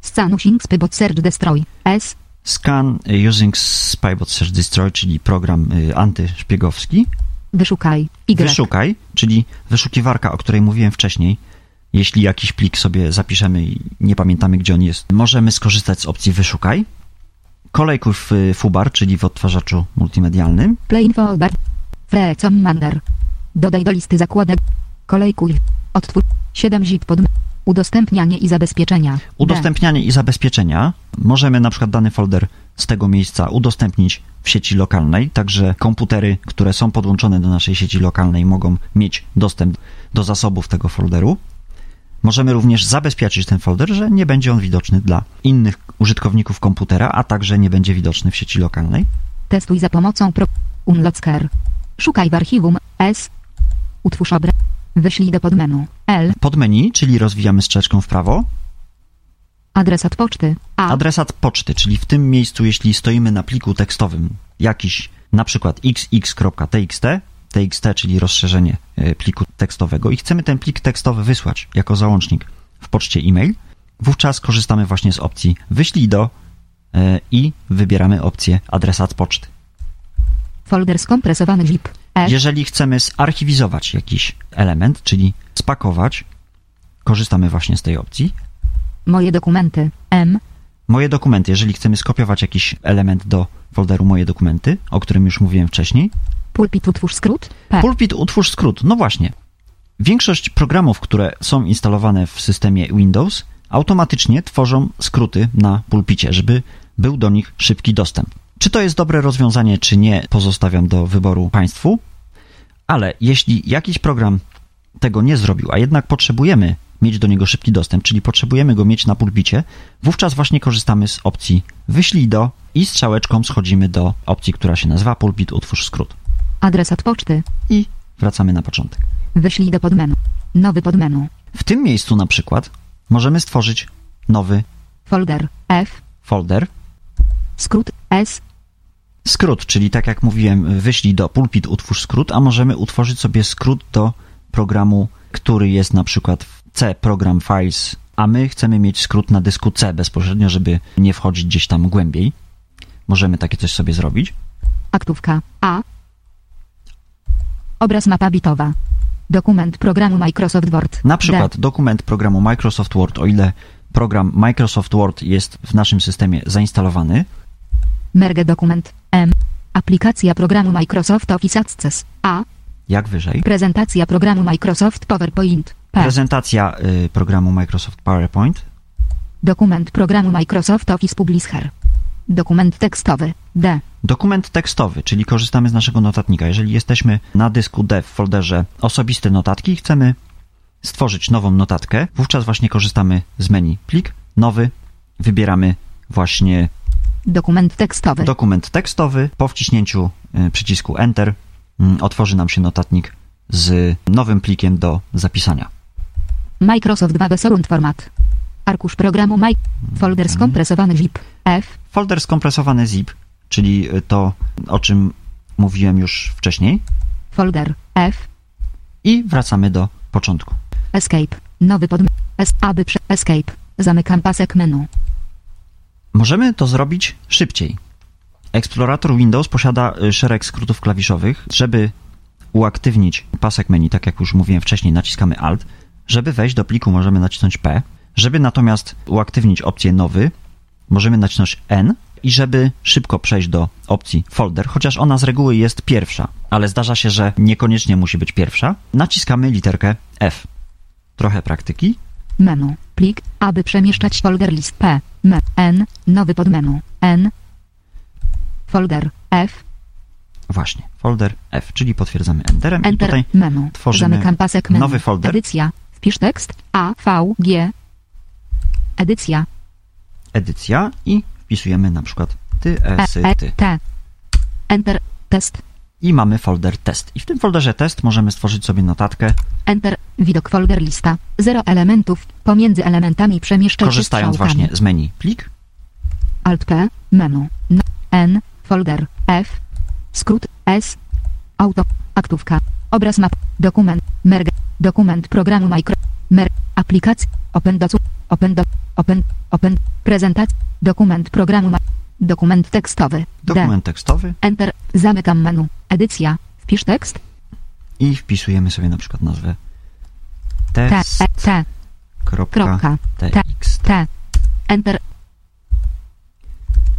Scan using spybot search destroy. S. Scan y, using Spybot Search Destroy, czyli program y, antyszpiegowski. Wyszukaj. Y. Wyszukaj, czyli wyszukiwarka, o której mówiłem wcześniej. Jeśli jakiś plik sobie zapiszemy i nie pamiętamy, gdzie on jest, możemy skorzystać z opcji wyszukaj. Kolejków w Fubar, czyli w odtwarzaczu multimedialnym. Play info bar. Frecom mander. Dodaj do listy zakładek. Kolejkuj. Odtwórz. 7 zip pod. Udostępnianie i zabezpieczenia. D. Udostępnianie i zabezpieczenia. Możemy na przykład dany folder z tego miejsca udostępnić w sieci lokalnej, także komputery, które są podłączone do naszej sieci lokalnej mogą mieć dostęp do zasobów tego folderu. Możemy również zabezpieczyć ten folder, że nie będzie on widoczny dla innych użytkowników komputera, a także nie będzie widoczny w sieci lokalnej. Testuj za pomocą pro... Unlocker. Szukaj w archiwum S. Utwórz obraz. Wyślij do podmenu L. Pod menu, czyli rozwijamy strzeczką w prawo, Adresat poczty A. adresat poczty, czyli w tym miejscu, jeśli stoimy na pliku tekstowym jakiś, na przykład xx.txt, txt, czyli rozszerzenie e, pliku tekstowego i chcemy ten plik tekstowy wysłać jako załącznik w poczcie e-mail, wówczas korzystamy właśnie z opcji wyślij do e, i wybieramy opcję adresat poczty. Folder skompresowany zip. E. Jeżeli chcemy zarchiwizować jakiś element, czyli spakować, korzystamy właśnie z tej opcji. Moje dokumenty M. Moje dokumenty, jeżeli chcemy skopiować jakiś element do folderu Moje dokumenty, o którym już mówiłem wcześniej. Pulpit utwórz skrót P. Pulpit utwórz skrót. No właśnie. Większość programów, które są instalowane w systemie Windows, automatycznie tworzą skróty na pulpicie, żeby był do nich szybki dostęp. Czy to jest dobre rozwiązanie, czy nie, pozostawiam do wyboru Państwu, ale jeśli jakiś program tego nie zrobił, a jednak potrzebujemy mieć do niego szybki dostęp, czyli potrzebujemy go mieć na pulpicie, wówczas właśnie korzystamy z opcji wyślij do i strzałeczką schodzimy do opcji, która się nazywa pulpit utwórz skrót. Adresat poczty. I wracamy na początek. Wyślij do podmenu. Nowy podmenu. W tym miejscu na przykład możemy stworzyć nowy Folder F. folder, Skrót S. skrót, czyli tak jak mówiłem, wyślij do pulpit utwórz skrót, a możemy utworzyć sobie skrót do programu, który jest na przykład w C program files, a my chcemy mieć skrót na dysku C bezpośrednio, żeby nie wchodzić gdzieś tam głębiej. Możemy takie coś sobie zrobić. Aktówka A. Obraz mapa bitowa. Dokument programu Microsoft Word. Na D. przykład dokument programu Microsoft Word, o ile program Microsoft Word jest w naszym systemie zainstalowany, Merge dokument M. Aplikacja programu Microsoft Office Access A. jak wyżej, Prezentacja programu Microsoft PowerPoint P. prezentacja y, programu Microsoft PowerPoint, Dokument programu Microsoft Office Publisher. Dokument tekstowy D. Dokument tekstowy, czyli korzystamy z naszego notatnika. Jeżeli jesteśmy na dysku D w folderze osobiste notatki i chcemy stworzyć nową notatkę, wówczas właśnie korzystamy z menu plik, nowy, wybieramy właśnie Dokument tekstowy. dokument tekstowy. Po wciśnięciu y, przycisku Enter mm, otworzy nam się notatnik z nowym plikiem do zapisania. Microsoft Wavesorund format. Arkusz programu Mike. Folder skompresowany zip. F. Folder skompresowany zip, czyli y, to, o czym mówiłem już wcześniej Folder F. i wracamy do początku. Escape. Nowy pod... S. Aby prze... Escape. Zamykam pasek menu. Możemy to zrobić szybciej. Eksplorator Windows posiada y, szereg skrótów klawiszowych. Żeby uaktywnić pasek menu, tak jak już mówiłem wcześniej, naciskamy Alt. Żeby wejść do pliku, możemy nacisnąć P. Żeby natomiast uaktywnić opcję nowy, możemy nacisnąć N. I żeby szybko przejść do opcji folder, chociaż ona z reguły jest pierwsza, ale zdarza się, że niekoniecznie musi być pierwsza, naciskamy literkę F. Trochę praktyki. Menu. Plik. Aby przemieszczać folder list P. M. N. Nowy podmenu. N. Folder F. Właśnie, folder F, czyli potwierdzamy Enterem i Enter. tutaj menu. tworzymy Zamykam pasek menu. nowy folder. Edycja. Wpisz tekst. A. V. G. Edycja. edycja i wpisujemy na przykład ty, E. esy, E. ty. T. Enter. Test. I mamy folder test. I w tym folderze test możemy stworzyć sobie notatkę, Enter. Widok folder lista. Zero elementów. Pomiędzy elementami przemieszczaj się korzystając właśnie z menu plik. Alt P. Menu. N. N. Folder. F. Skrót. S. Auto. Aktówka. Obraz map. Dokument. Merge. Dokument programu Micro. Mer. Aplikacja. Open do. Open do. Open. Open. Prezentacja. Dokument programu ma. Dokument tekstowy. D. Dokument tekstowy Enter. Zamykam menu. Edycja. Wpisz tekst. i wpisujemy sobie na przykład nazwę T. test. E. T. Kropka. T. txt. T. Enter.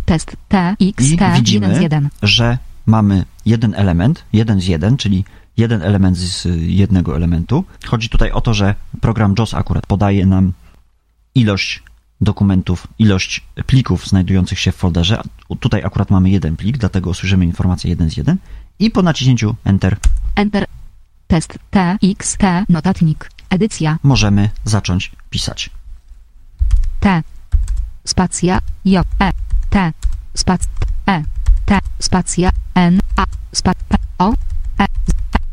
Test. T. X. I T. 1 z widzimy, 1. że mamy jeden element, jeden z jeden, czyli jeden element z jednego elementu. Chodzi tutaj o to, że program JOS akurat podaje nam ilość dokumentów, ilość plików znajdujących się w folderze. Tutaj akurat mamy jeden plik, dlatego usłyszymy informację 1 z 1 i po naciśnięciu Enter Enter. Test. T. X. T. Notatnik. Edycja. możemy zacząć pisać. T. Spacja. J. E. T. Spac. E. T. Spacja. N. A. Spa. P. O. E. E,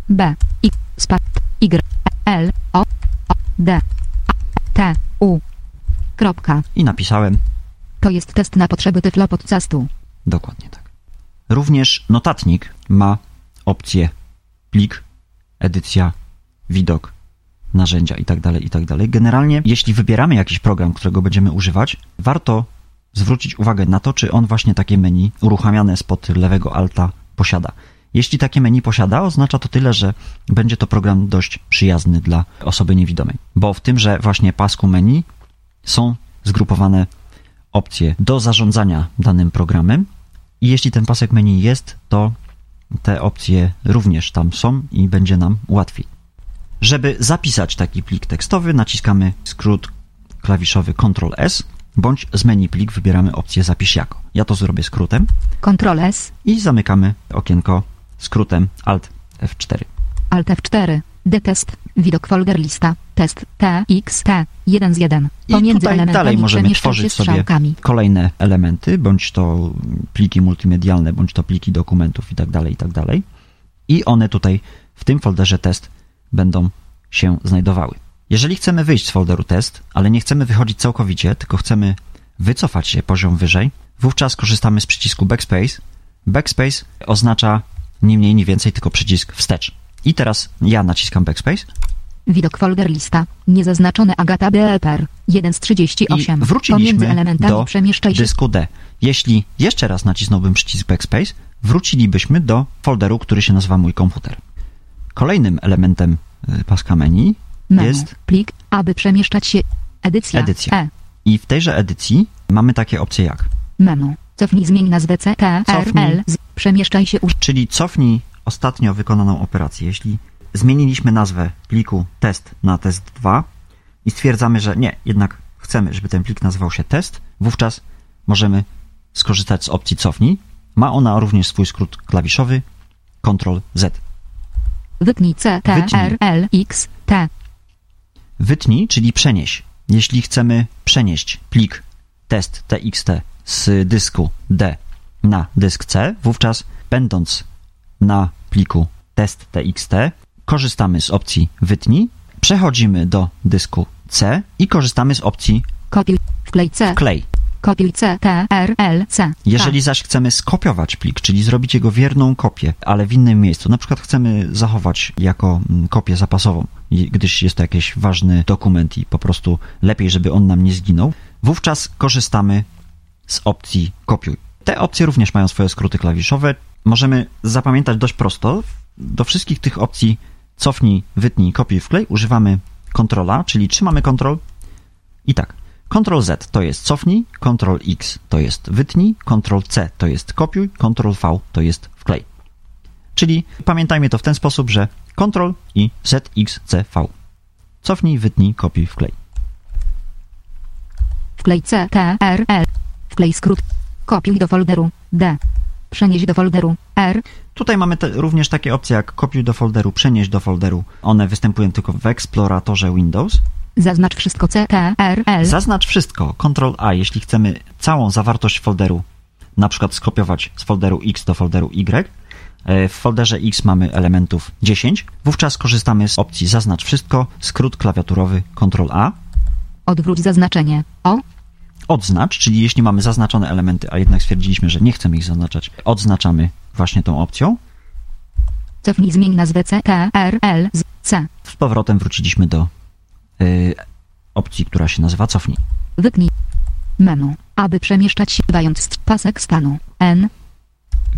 B. I. Spa. Y. E, L. O. O. D. A. T. U. Kropka. I napisałem To jest test na potrzeby Tyflo Podcastu. dokładnie tak. Również notatnik ma opcję plik, edycja, widok, narzędzia itd., itd. Generalnie, jeśli wybieramy jakiś program, którego będziemy używać, warto zwrócić uwagę na to, czy on właśnie takie menu uruchamiane spod lewego alta posiada. Jeśli takie menu posiada, oznacza to tyle, że będzie to program dość przyjazny dla osoby niewidomej, bo w tymże właśnie pasku menu są zgrupowane opcje do zarządzania danym programem i jeśli ten pasek menu jest, to te opcje również tam są i będzie nam łatwiej. Żeby zapisać taki plik tekstowy, naciskamy skrót klawiszowy Ctrl S, bądź z menu plik wybieramy opcję Zapisz jako. Ja to zrobię skrótem Ctrl S. i zamykamy okienko skrótem Alt F4. Alt F4. D-test. Widok folder lista. Test. T. X. T. 1 z 1. I Pomiędzy tutaj elementami dalej możemy tworzyć sobie kolejne elementy, bądź to pliki multimedialne, bądź to pliki dokumentów i tak dalej, i tak dalej. I one tutaj w tym folderze test będą się znajdowały. Jeżeli chcemy wyjść z folderu test, ale nie chcemy wychodzić całkowicie, tylko chcemy wycofać się poziom wyżej, wówczas korzystamy z przycisku backspace. Backspace oznacza ni mniej, ni więcej, tylko przycisk wstecz. I teraz ja naciskam backspace Widok folder lista. Niezaznaczone Agata BLPR. 1 z 38. I wróciliśmy elementami do przemieszczaj dysku D. Jeśli jeszcze raz nacisnąłbym przycisk Backspace, wrócilibyśmy do folderu, który się nazywa Mój komputer. Kolejnym elementem y, paska menu Menu. jest Plik. Aby przemieszczać się. Edycja. Edycja. E. i w tejże edycji mamy takie opcje jak Menu. Cofnij zmień nazwę C. T. R. Cofnij. L. Z. Przemieszczaj się. Czyli cofnij ostatnio wykonaną operację. Jeśli zmieniliśmy nazwę pliku test na test 2 i stwierdzamy, że nie, jednak chcemy, żeby ten plik nazywał się test, wówczas możemy skorzystać z opcji cofnij. Ma ona również swój skrót klawiszowy Ctrl Z. Wytnij C. T. Wytnij. R. L. X. T. Wytnij, czyli przenieś. Jeśli chcemy przenieść plik test txt z dysku D na dysk C, wówczas będąc na pliku test txt, korzystamy z opcji wytnij, przechodzimy do dysku C i korzystamy z opcji Kopiuj. Wklej C. klej. Kopiuj C. T. R. L. C. Jeżeli zaś chcemy skopiować plik, czyli zrobić jego wierną kopię, ale w innym miejscu, na przykład chcemy zachować jako mm, kopię zapasową, gdyż jest to jakiś ważny dokument i po prostu lepiej, żeby on nam nie zginął, wówczas korzystamy z opcji kopiuj. Te opcje również mają swoje skróty klawiszowe. Możemy zapamiętać dość prosto. Do wszystkich tych opcji cofnij, wytnij, kopiuj, wklej używamy kontrola, czyli trzymamy kontrol i tak. Ctrl Z to jest cofnij, Ctrl X to jest wytnij, Ctrl C to jest kopiuj, Ctrl V to jest wklej. Czyli pamiętajmy to w ten sposób, że Ctrl i Z, X, C, V. Cofnij, wytnij, kopiuj, wklej. Wklej C. T. R. L. Wklej skrót. Kopiuj do folderu. D. Przenieś do folderu. R. Tutaj mamy te, również takie opcje jak kopiuj do folderu, przenieś do folderu. One występują tylko w eksploratorze Windows. Zaznacz wszystko C. T. R. L. Zaznacz wszystko, Ctrl A, jeśli chcemy całą zawartość folderu, na przykład skopiować z folderu X do folderu Y. E, W folderze X mamy elementów 10. Wówczas korzystamy z opcji Zaznacz wszystko, skrót klawiaturowy Ctrl A. Odwróć zaznaczenie. O. Odznacz, czyli jeśli mamy zaznaczone elementy, a jednak stwierdziliśmy, że nie chcemy ich zaznaczać, odznaczamy właśnie tą opcją. Cofnij zmień nazwę C. T. R. L. Z. C. Z powrotem wróciliśmy do y, opcji, która się nazywa cofnij. Wytnij. Menu. Aby przemieszczać się dając pasek stanu. N.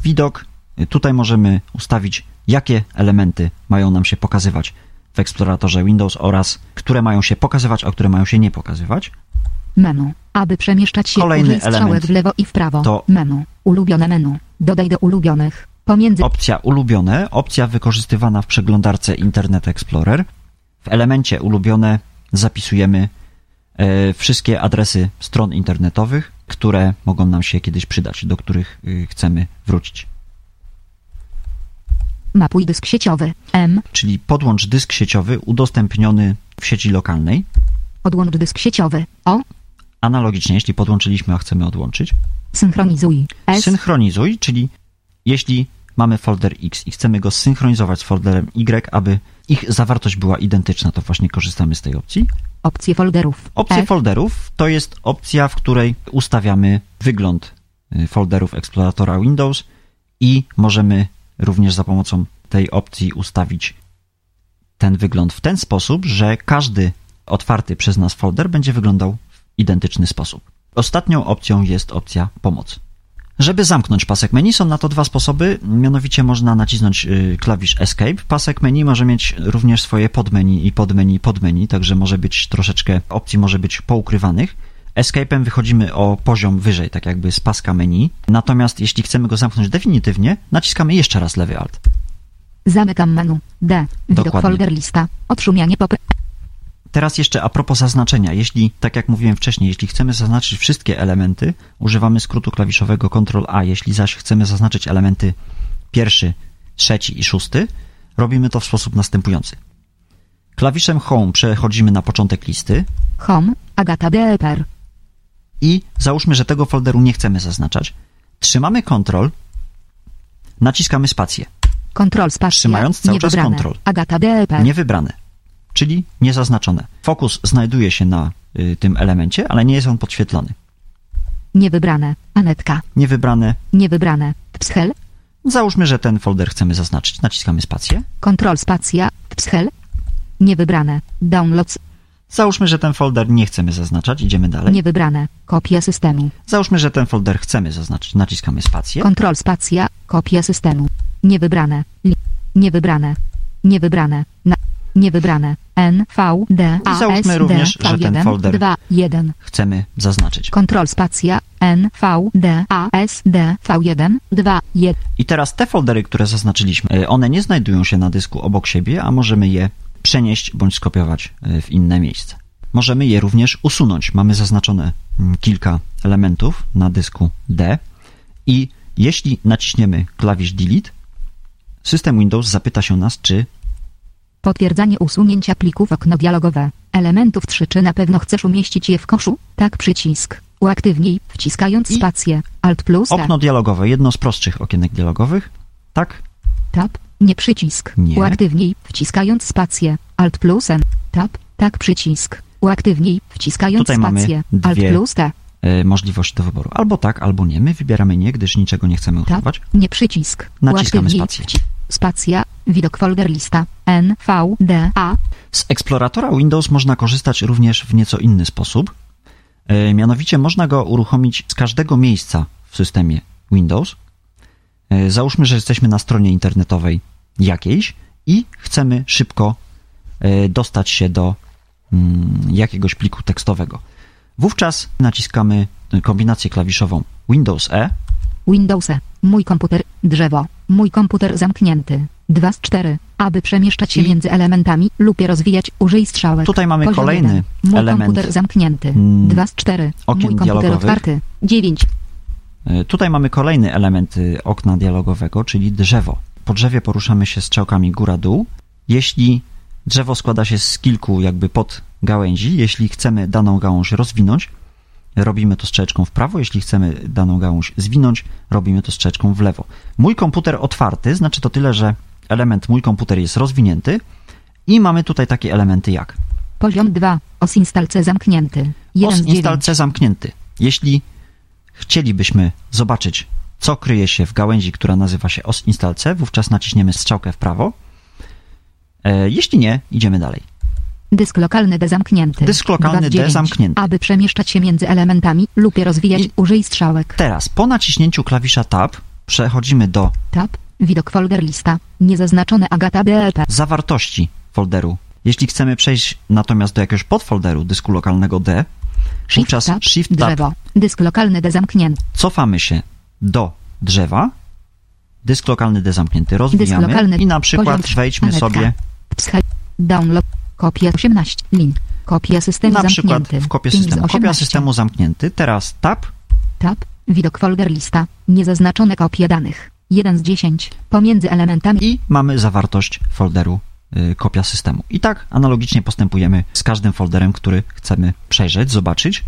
widok. Tutaj możemy ustawić, jakie elementy mają nam się pokazywać w eksploratorze Windows oraz które mają się pokazywać, a które mają się nie pokazywać. Menu. Aby przemieszczać się Kolejny element w lewo i w prawo. to- Menu. Ulubione menu. Dodaj do ulubionych. Pomiędzy Opcja ulubione, opcja wykorzystywana w przeglądarce Internet Explorer. W elemencie ulubione zapisujemy e, wszystkie adresy stron internetowych, które mogą nam się kiedyś przydać, do których y, chcemy wrócić. Mapuj dysk sieciowy. M. czyli podłącz dysk sieciowy udostępniony w sieci lokalnej. Odłącz dysk sieciowy. O. Analogicznie, jeśli podłączyliśmy, a chcemy odłączyć. Synchronizuj. S. Synchronizuj, czyli jeśli mamy folder X i chcemy go zsynchronizować z folderem Y, aby ich zawartość była identyczna, to właśnie korzystamy z tej opcji. Opcje folderów. Opcje F. folderów to jest opcja, w której ustawiamy wygląd y, folderów eksploratora Windows i możemy również za pomocą tej opcji ustawić ten wygląd w ten sposób, że każdy otwarty przez nas folder będzie wyglądał identyczny sposób. Ostatnią opcją jest opcja pomoc. Żeby zamknąć pasek menu są na to dwa sposoby, mianowicie można nacisnąć y, klawisz Escape. Pasek menu może mieć również swoje podmenu i podmenu, podmenu, także może być troszeczkę opcji może być poukrywanych. Escape'em wychodzimy o poziom wyżej, tak jakby z paska menu. Natomiast jeśli chcemy go zamknąć definitywnie, naciskamy jeszcze raz lewy alt. Zamykam menu. D. Widok Dokładnie. folder lista. Odszumianie pop. Teraz jeszcze a propos zaznaczenia. Jeśli, tak jak mówiłem wcześniej, jeśli chcemy zaznaczyć wszystkie elementy, używamy skrótu klawiszowego Ctrl A. Jeśli zaś chcemy zaznaczyć elementy pierwszy, trzeci i szósty, robimy to w sposób następujący. Klawiszem Home przechodzimy na początek listy Home. Agata Deeper. i załóżmy, że tego folderu nie chcemy zaznaczać. Trzymamy Ctrl, naciskamy spację. Control spacja. Trzymając cały czas. Ctrl. Agata Deeper. Niewybrane, czyli niezaznaczone. Fokus znajduje się na y, tym elemencie, ale nie jest on podświetlony. Niewybrane. Anetka. Niewybrane, Niewybrane. Pschel. Załóżmy, że ten folder chcemy zaznaczyć. Naciskamy spację. Control spacja. Pschel. Niewybrane. Downloads. Załóżmy, że ten folder nie chcemy zaznaczać. Idziemy dalej. Niewybrane. Kopia systemu. Załóżmy, że ten folder chcemy zaznaczyć. Naciskamy spację. Control spacja. Kopia systemu. Niewybrane. Niewybrane. Niewybrane. Niewybrane. N, V, D, A, Załóżmy S, D, również, że ten V1, folder- 2, 1. Chcemy zaznaczyć. Control spacja. N, V, D, A, S, D, V1, 2, 1. I teraz te foldery, które zaznaczyliśmy, y, one nie znajdują się na dysku obok siebie, a możemy je przenieść bądź skopiować y, w inne miejsce. Możemy je również usunąć. Mamy zaznaczone mm, kilka elementów na dysku D i jeśli naciśniemy klawisz Delete, system Windows zapyta się nas, czy Potwierdzanie usunięcia plików okno dialogowe. Elementów 3 czy na pewno chcesz umieścić je w koszu? Tak przycisk. Uaktywnij, wciskając I spację. Alt plus okno dialogowe, jedno z prostszych okienek dialogowych, tak, Tab. Nie przycisk. Nie. Uaktywnij, wciskając spację. Alt plus N. Tab. Tak przycisk. Uaktywnij, wciskając Tutaj mamy spację. Alt dwie plus T. y, możliwości do wyboru. Albo tak, albo nie. My wybieramy nie, gdyż niczego nie chcemy Tab. używać. Nie przycisk. Naciskamy spację. Spacja. Widok folder lista. N, V, D, A. Z eksploratora Windows można korzystać również w nieco inny sposób. E, Mianowicie można go uruchomić z każdego miejsca w systemie Windows. E, Załóżmy, że jesteśmy na stronie internetowej jakiejś i chcemy szybko e, dostać się do mm, jakiegoś pliku tekstowego. Wówczas naciskamy kombinację klawiszową Windows E, Windows. E. Mój komputer. Drzewo. Mój komputer zamknięty. 2 z 4. Aby przemieszczać się I- między elementami lub je rozwijać, użyj strzałek. Tutaj mamy Poziom kolejny. Mój element, komputer zamknięty. mm, 2 z 4. okien Mój komputer dialogowych. otwarty. 9. E, Tutaj mamy kolejny element y, okna dialogowego, czyli drzewo. Po drzewie poruszamy się strzałkami góra-dół. Jeśli drzewo składa się z kilku jakby podgałęzi, jeśli chcemy daną gałąź rozwinąć, robimy to strzeczką w prawo, jeśli chcemy daną gałąź zwinąć, robimy to strzeczką w lewo. Mój komputer otwarty znaczy to tyle, że element mój komputer jest rozwinięty i mamy tutaj takie elementy jak Poziom 2. OS install C zamknięty. 1 OS z 9. install C zamknięty. Jeśli chcielibyśmy zobaczyć, co kryje się w gałęzi, która nazywa się OS install C, wówczas naciśniemy strzałkę w prawo. E, jeśli nie, idziemy dalej. Dysk lokalny D zamknięty. Dysk lokalny 2 z D 9. zamknięty. Aby przemieszczać się między elementami lub je rozwijać, I- użyj strzałek. Teraz po naciśnięciu klawisza Tab przechodzimy do Tab. Widok folder lista. Niezaznaczone Agata DLP. zawartości folderu. Jeśli chcemy przejść natomiast do jakiegoś podfolderu dysku lokalnego D, Shift wówczas tab. Shift Tab Drzewo. Dysk lokalny D zamknięty. cofamy się do drzewa, dysk lokalny D zamknięty, rozwijamy lokalny, i na przykład poziom wejdźmy Anetka. sobie. Download. Kopia 18. Link. Kopia systemu na przykład zamknięty. w kopie 5 z systemu. Kopia 18. systemu zamknięty. Teraz tab, Tab. Widok folder lista. Niezaznaczone kopie danych. 1 z 10. Pomiędzy elementami i mamy zawartość folderu y, kopia systemu. I tak analogicznie postępujemy z każdym folderem, który chcemy przejrzeć, zobaczyć.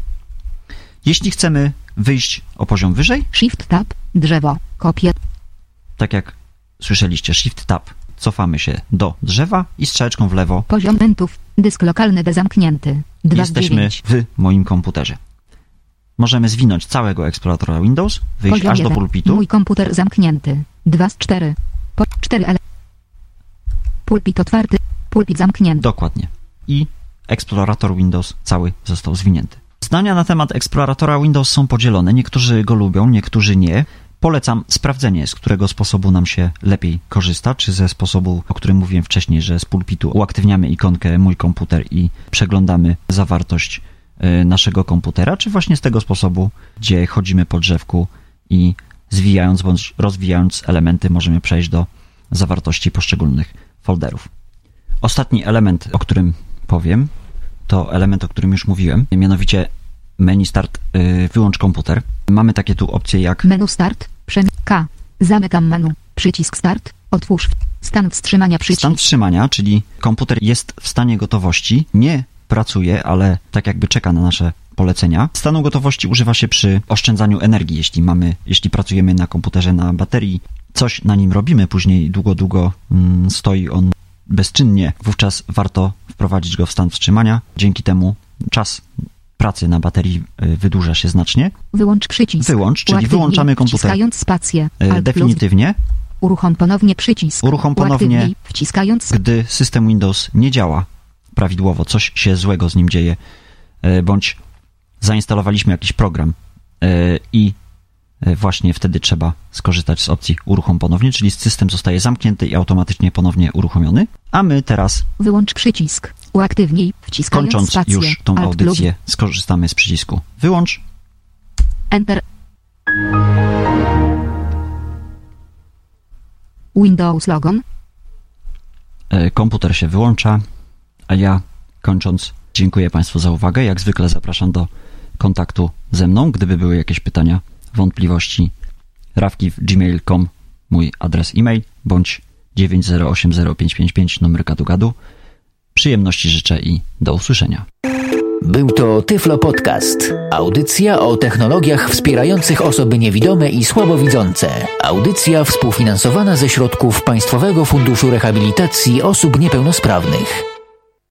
Jeśli chcemy wyjść o poziom wyżej, Shift Tab, drzewo, kopie, tak jak słyszeliście, Shift Tab, cofamy się do drzewa i strzałeczką w lewo poziom mentów, dysk lokalny zamknięty. 2 z jesteśmy 9. w moim komputerze. Możemy zwinąć całego eksploratora Windows, wyjść Poziom aż do 1. pulpitu. Mój komputer zamknięty. 2 z 4. Po 4 ele. Pulpit otwarty. Pulpit zamknięty. Dokładnie. I eksplorator Windows cały został zwinięty. Zdania na temat eksploratora Windows są podzielone. Niektórzy go lubią, niektórzy nie. Polecam sprawdzenie, z którego sposobu nam się lepiej korzysta, czy ze sposobu, o którym mówiłem wcześniej, że z pulpitu uaktywniamy ikonkę mój komputer i przeglądamy zawartość y, naszego komputera, czy właśnie z tego sposobu, gdzie chodzimy po drzewku i zwijając bądź rozwijając elementy możemy przejść do zawartości poszczególnych folderów. Ostatni element, o którym powiem, to element, o którym już mówiłem, mianowicie menu start, y, wyłącz komputer. Mamy takie tu opcje jak Menu start. Przem K. Zamykam menu. Przycisk start. Otwórz. Stan wstrzymania przycisk. stan wstrzymania, czyli komputer jest w stanie gotowości, nie pracuje, ale tak jakby czeka na nasze polecenia. Stanu gotowości używa się przy oszczędzaniu energii, jeśli mamy, jeśli pracujemy na komputerze na baterii, coś na nim robimy, później długo, długo mm, stoi on bezczynnie, wówczas warto wprowadzić go w stan wstrzymania. Dzięki temu czas pracy na baterii y, wydłuża się znacznie. Wyłącz przycisk. Wyłącz, czyli wyłączamy komputer. Wciskając spację. Y. Definitywnie, Uruchom ponownie przycisk. Uruchom ponownie. Wciskając gdy system Windows nie działa prawidłowo, coś się złego z nim dzieje, e, bądź zainstalowaliśmy jakiś program i właśnie wtedy trzeba skorzystać z opcji uruchom ponownie, czyli system zostaje zamknięty i automatycznie ponownie uruchomiony, a my teraz, Wyłącz przycisk. Uaktywnij. Wciskając kończąc spację. już tą Alt audycję, skorzystamy z przycisku wyłącz. Enter. Windows Logon. E, Komputer się wyłącza, a ja kończąc dziękuję Państwu za uwagę. Jak zwykle zapraszam do kontaktu ze mną, gdyby były jakieś pytania, wątpliwości. rafki.gmail.com mój adres e-mail bądź 9080555 numer gadu gadu. Przyjemności życzę i do usłyszenia. Był to Tyflo Podcast. Audycja o technologiach wspierających osoby niewidome i słabowidzące. Audycja współfinansowana ze środków Państwowego Funduszu Rehabilitacji Osób Niepełnosprawnych.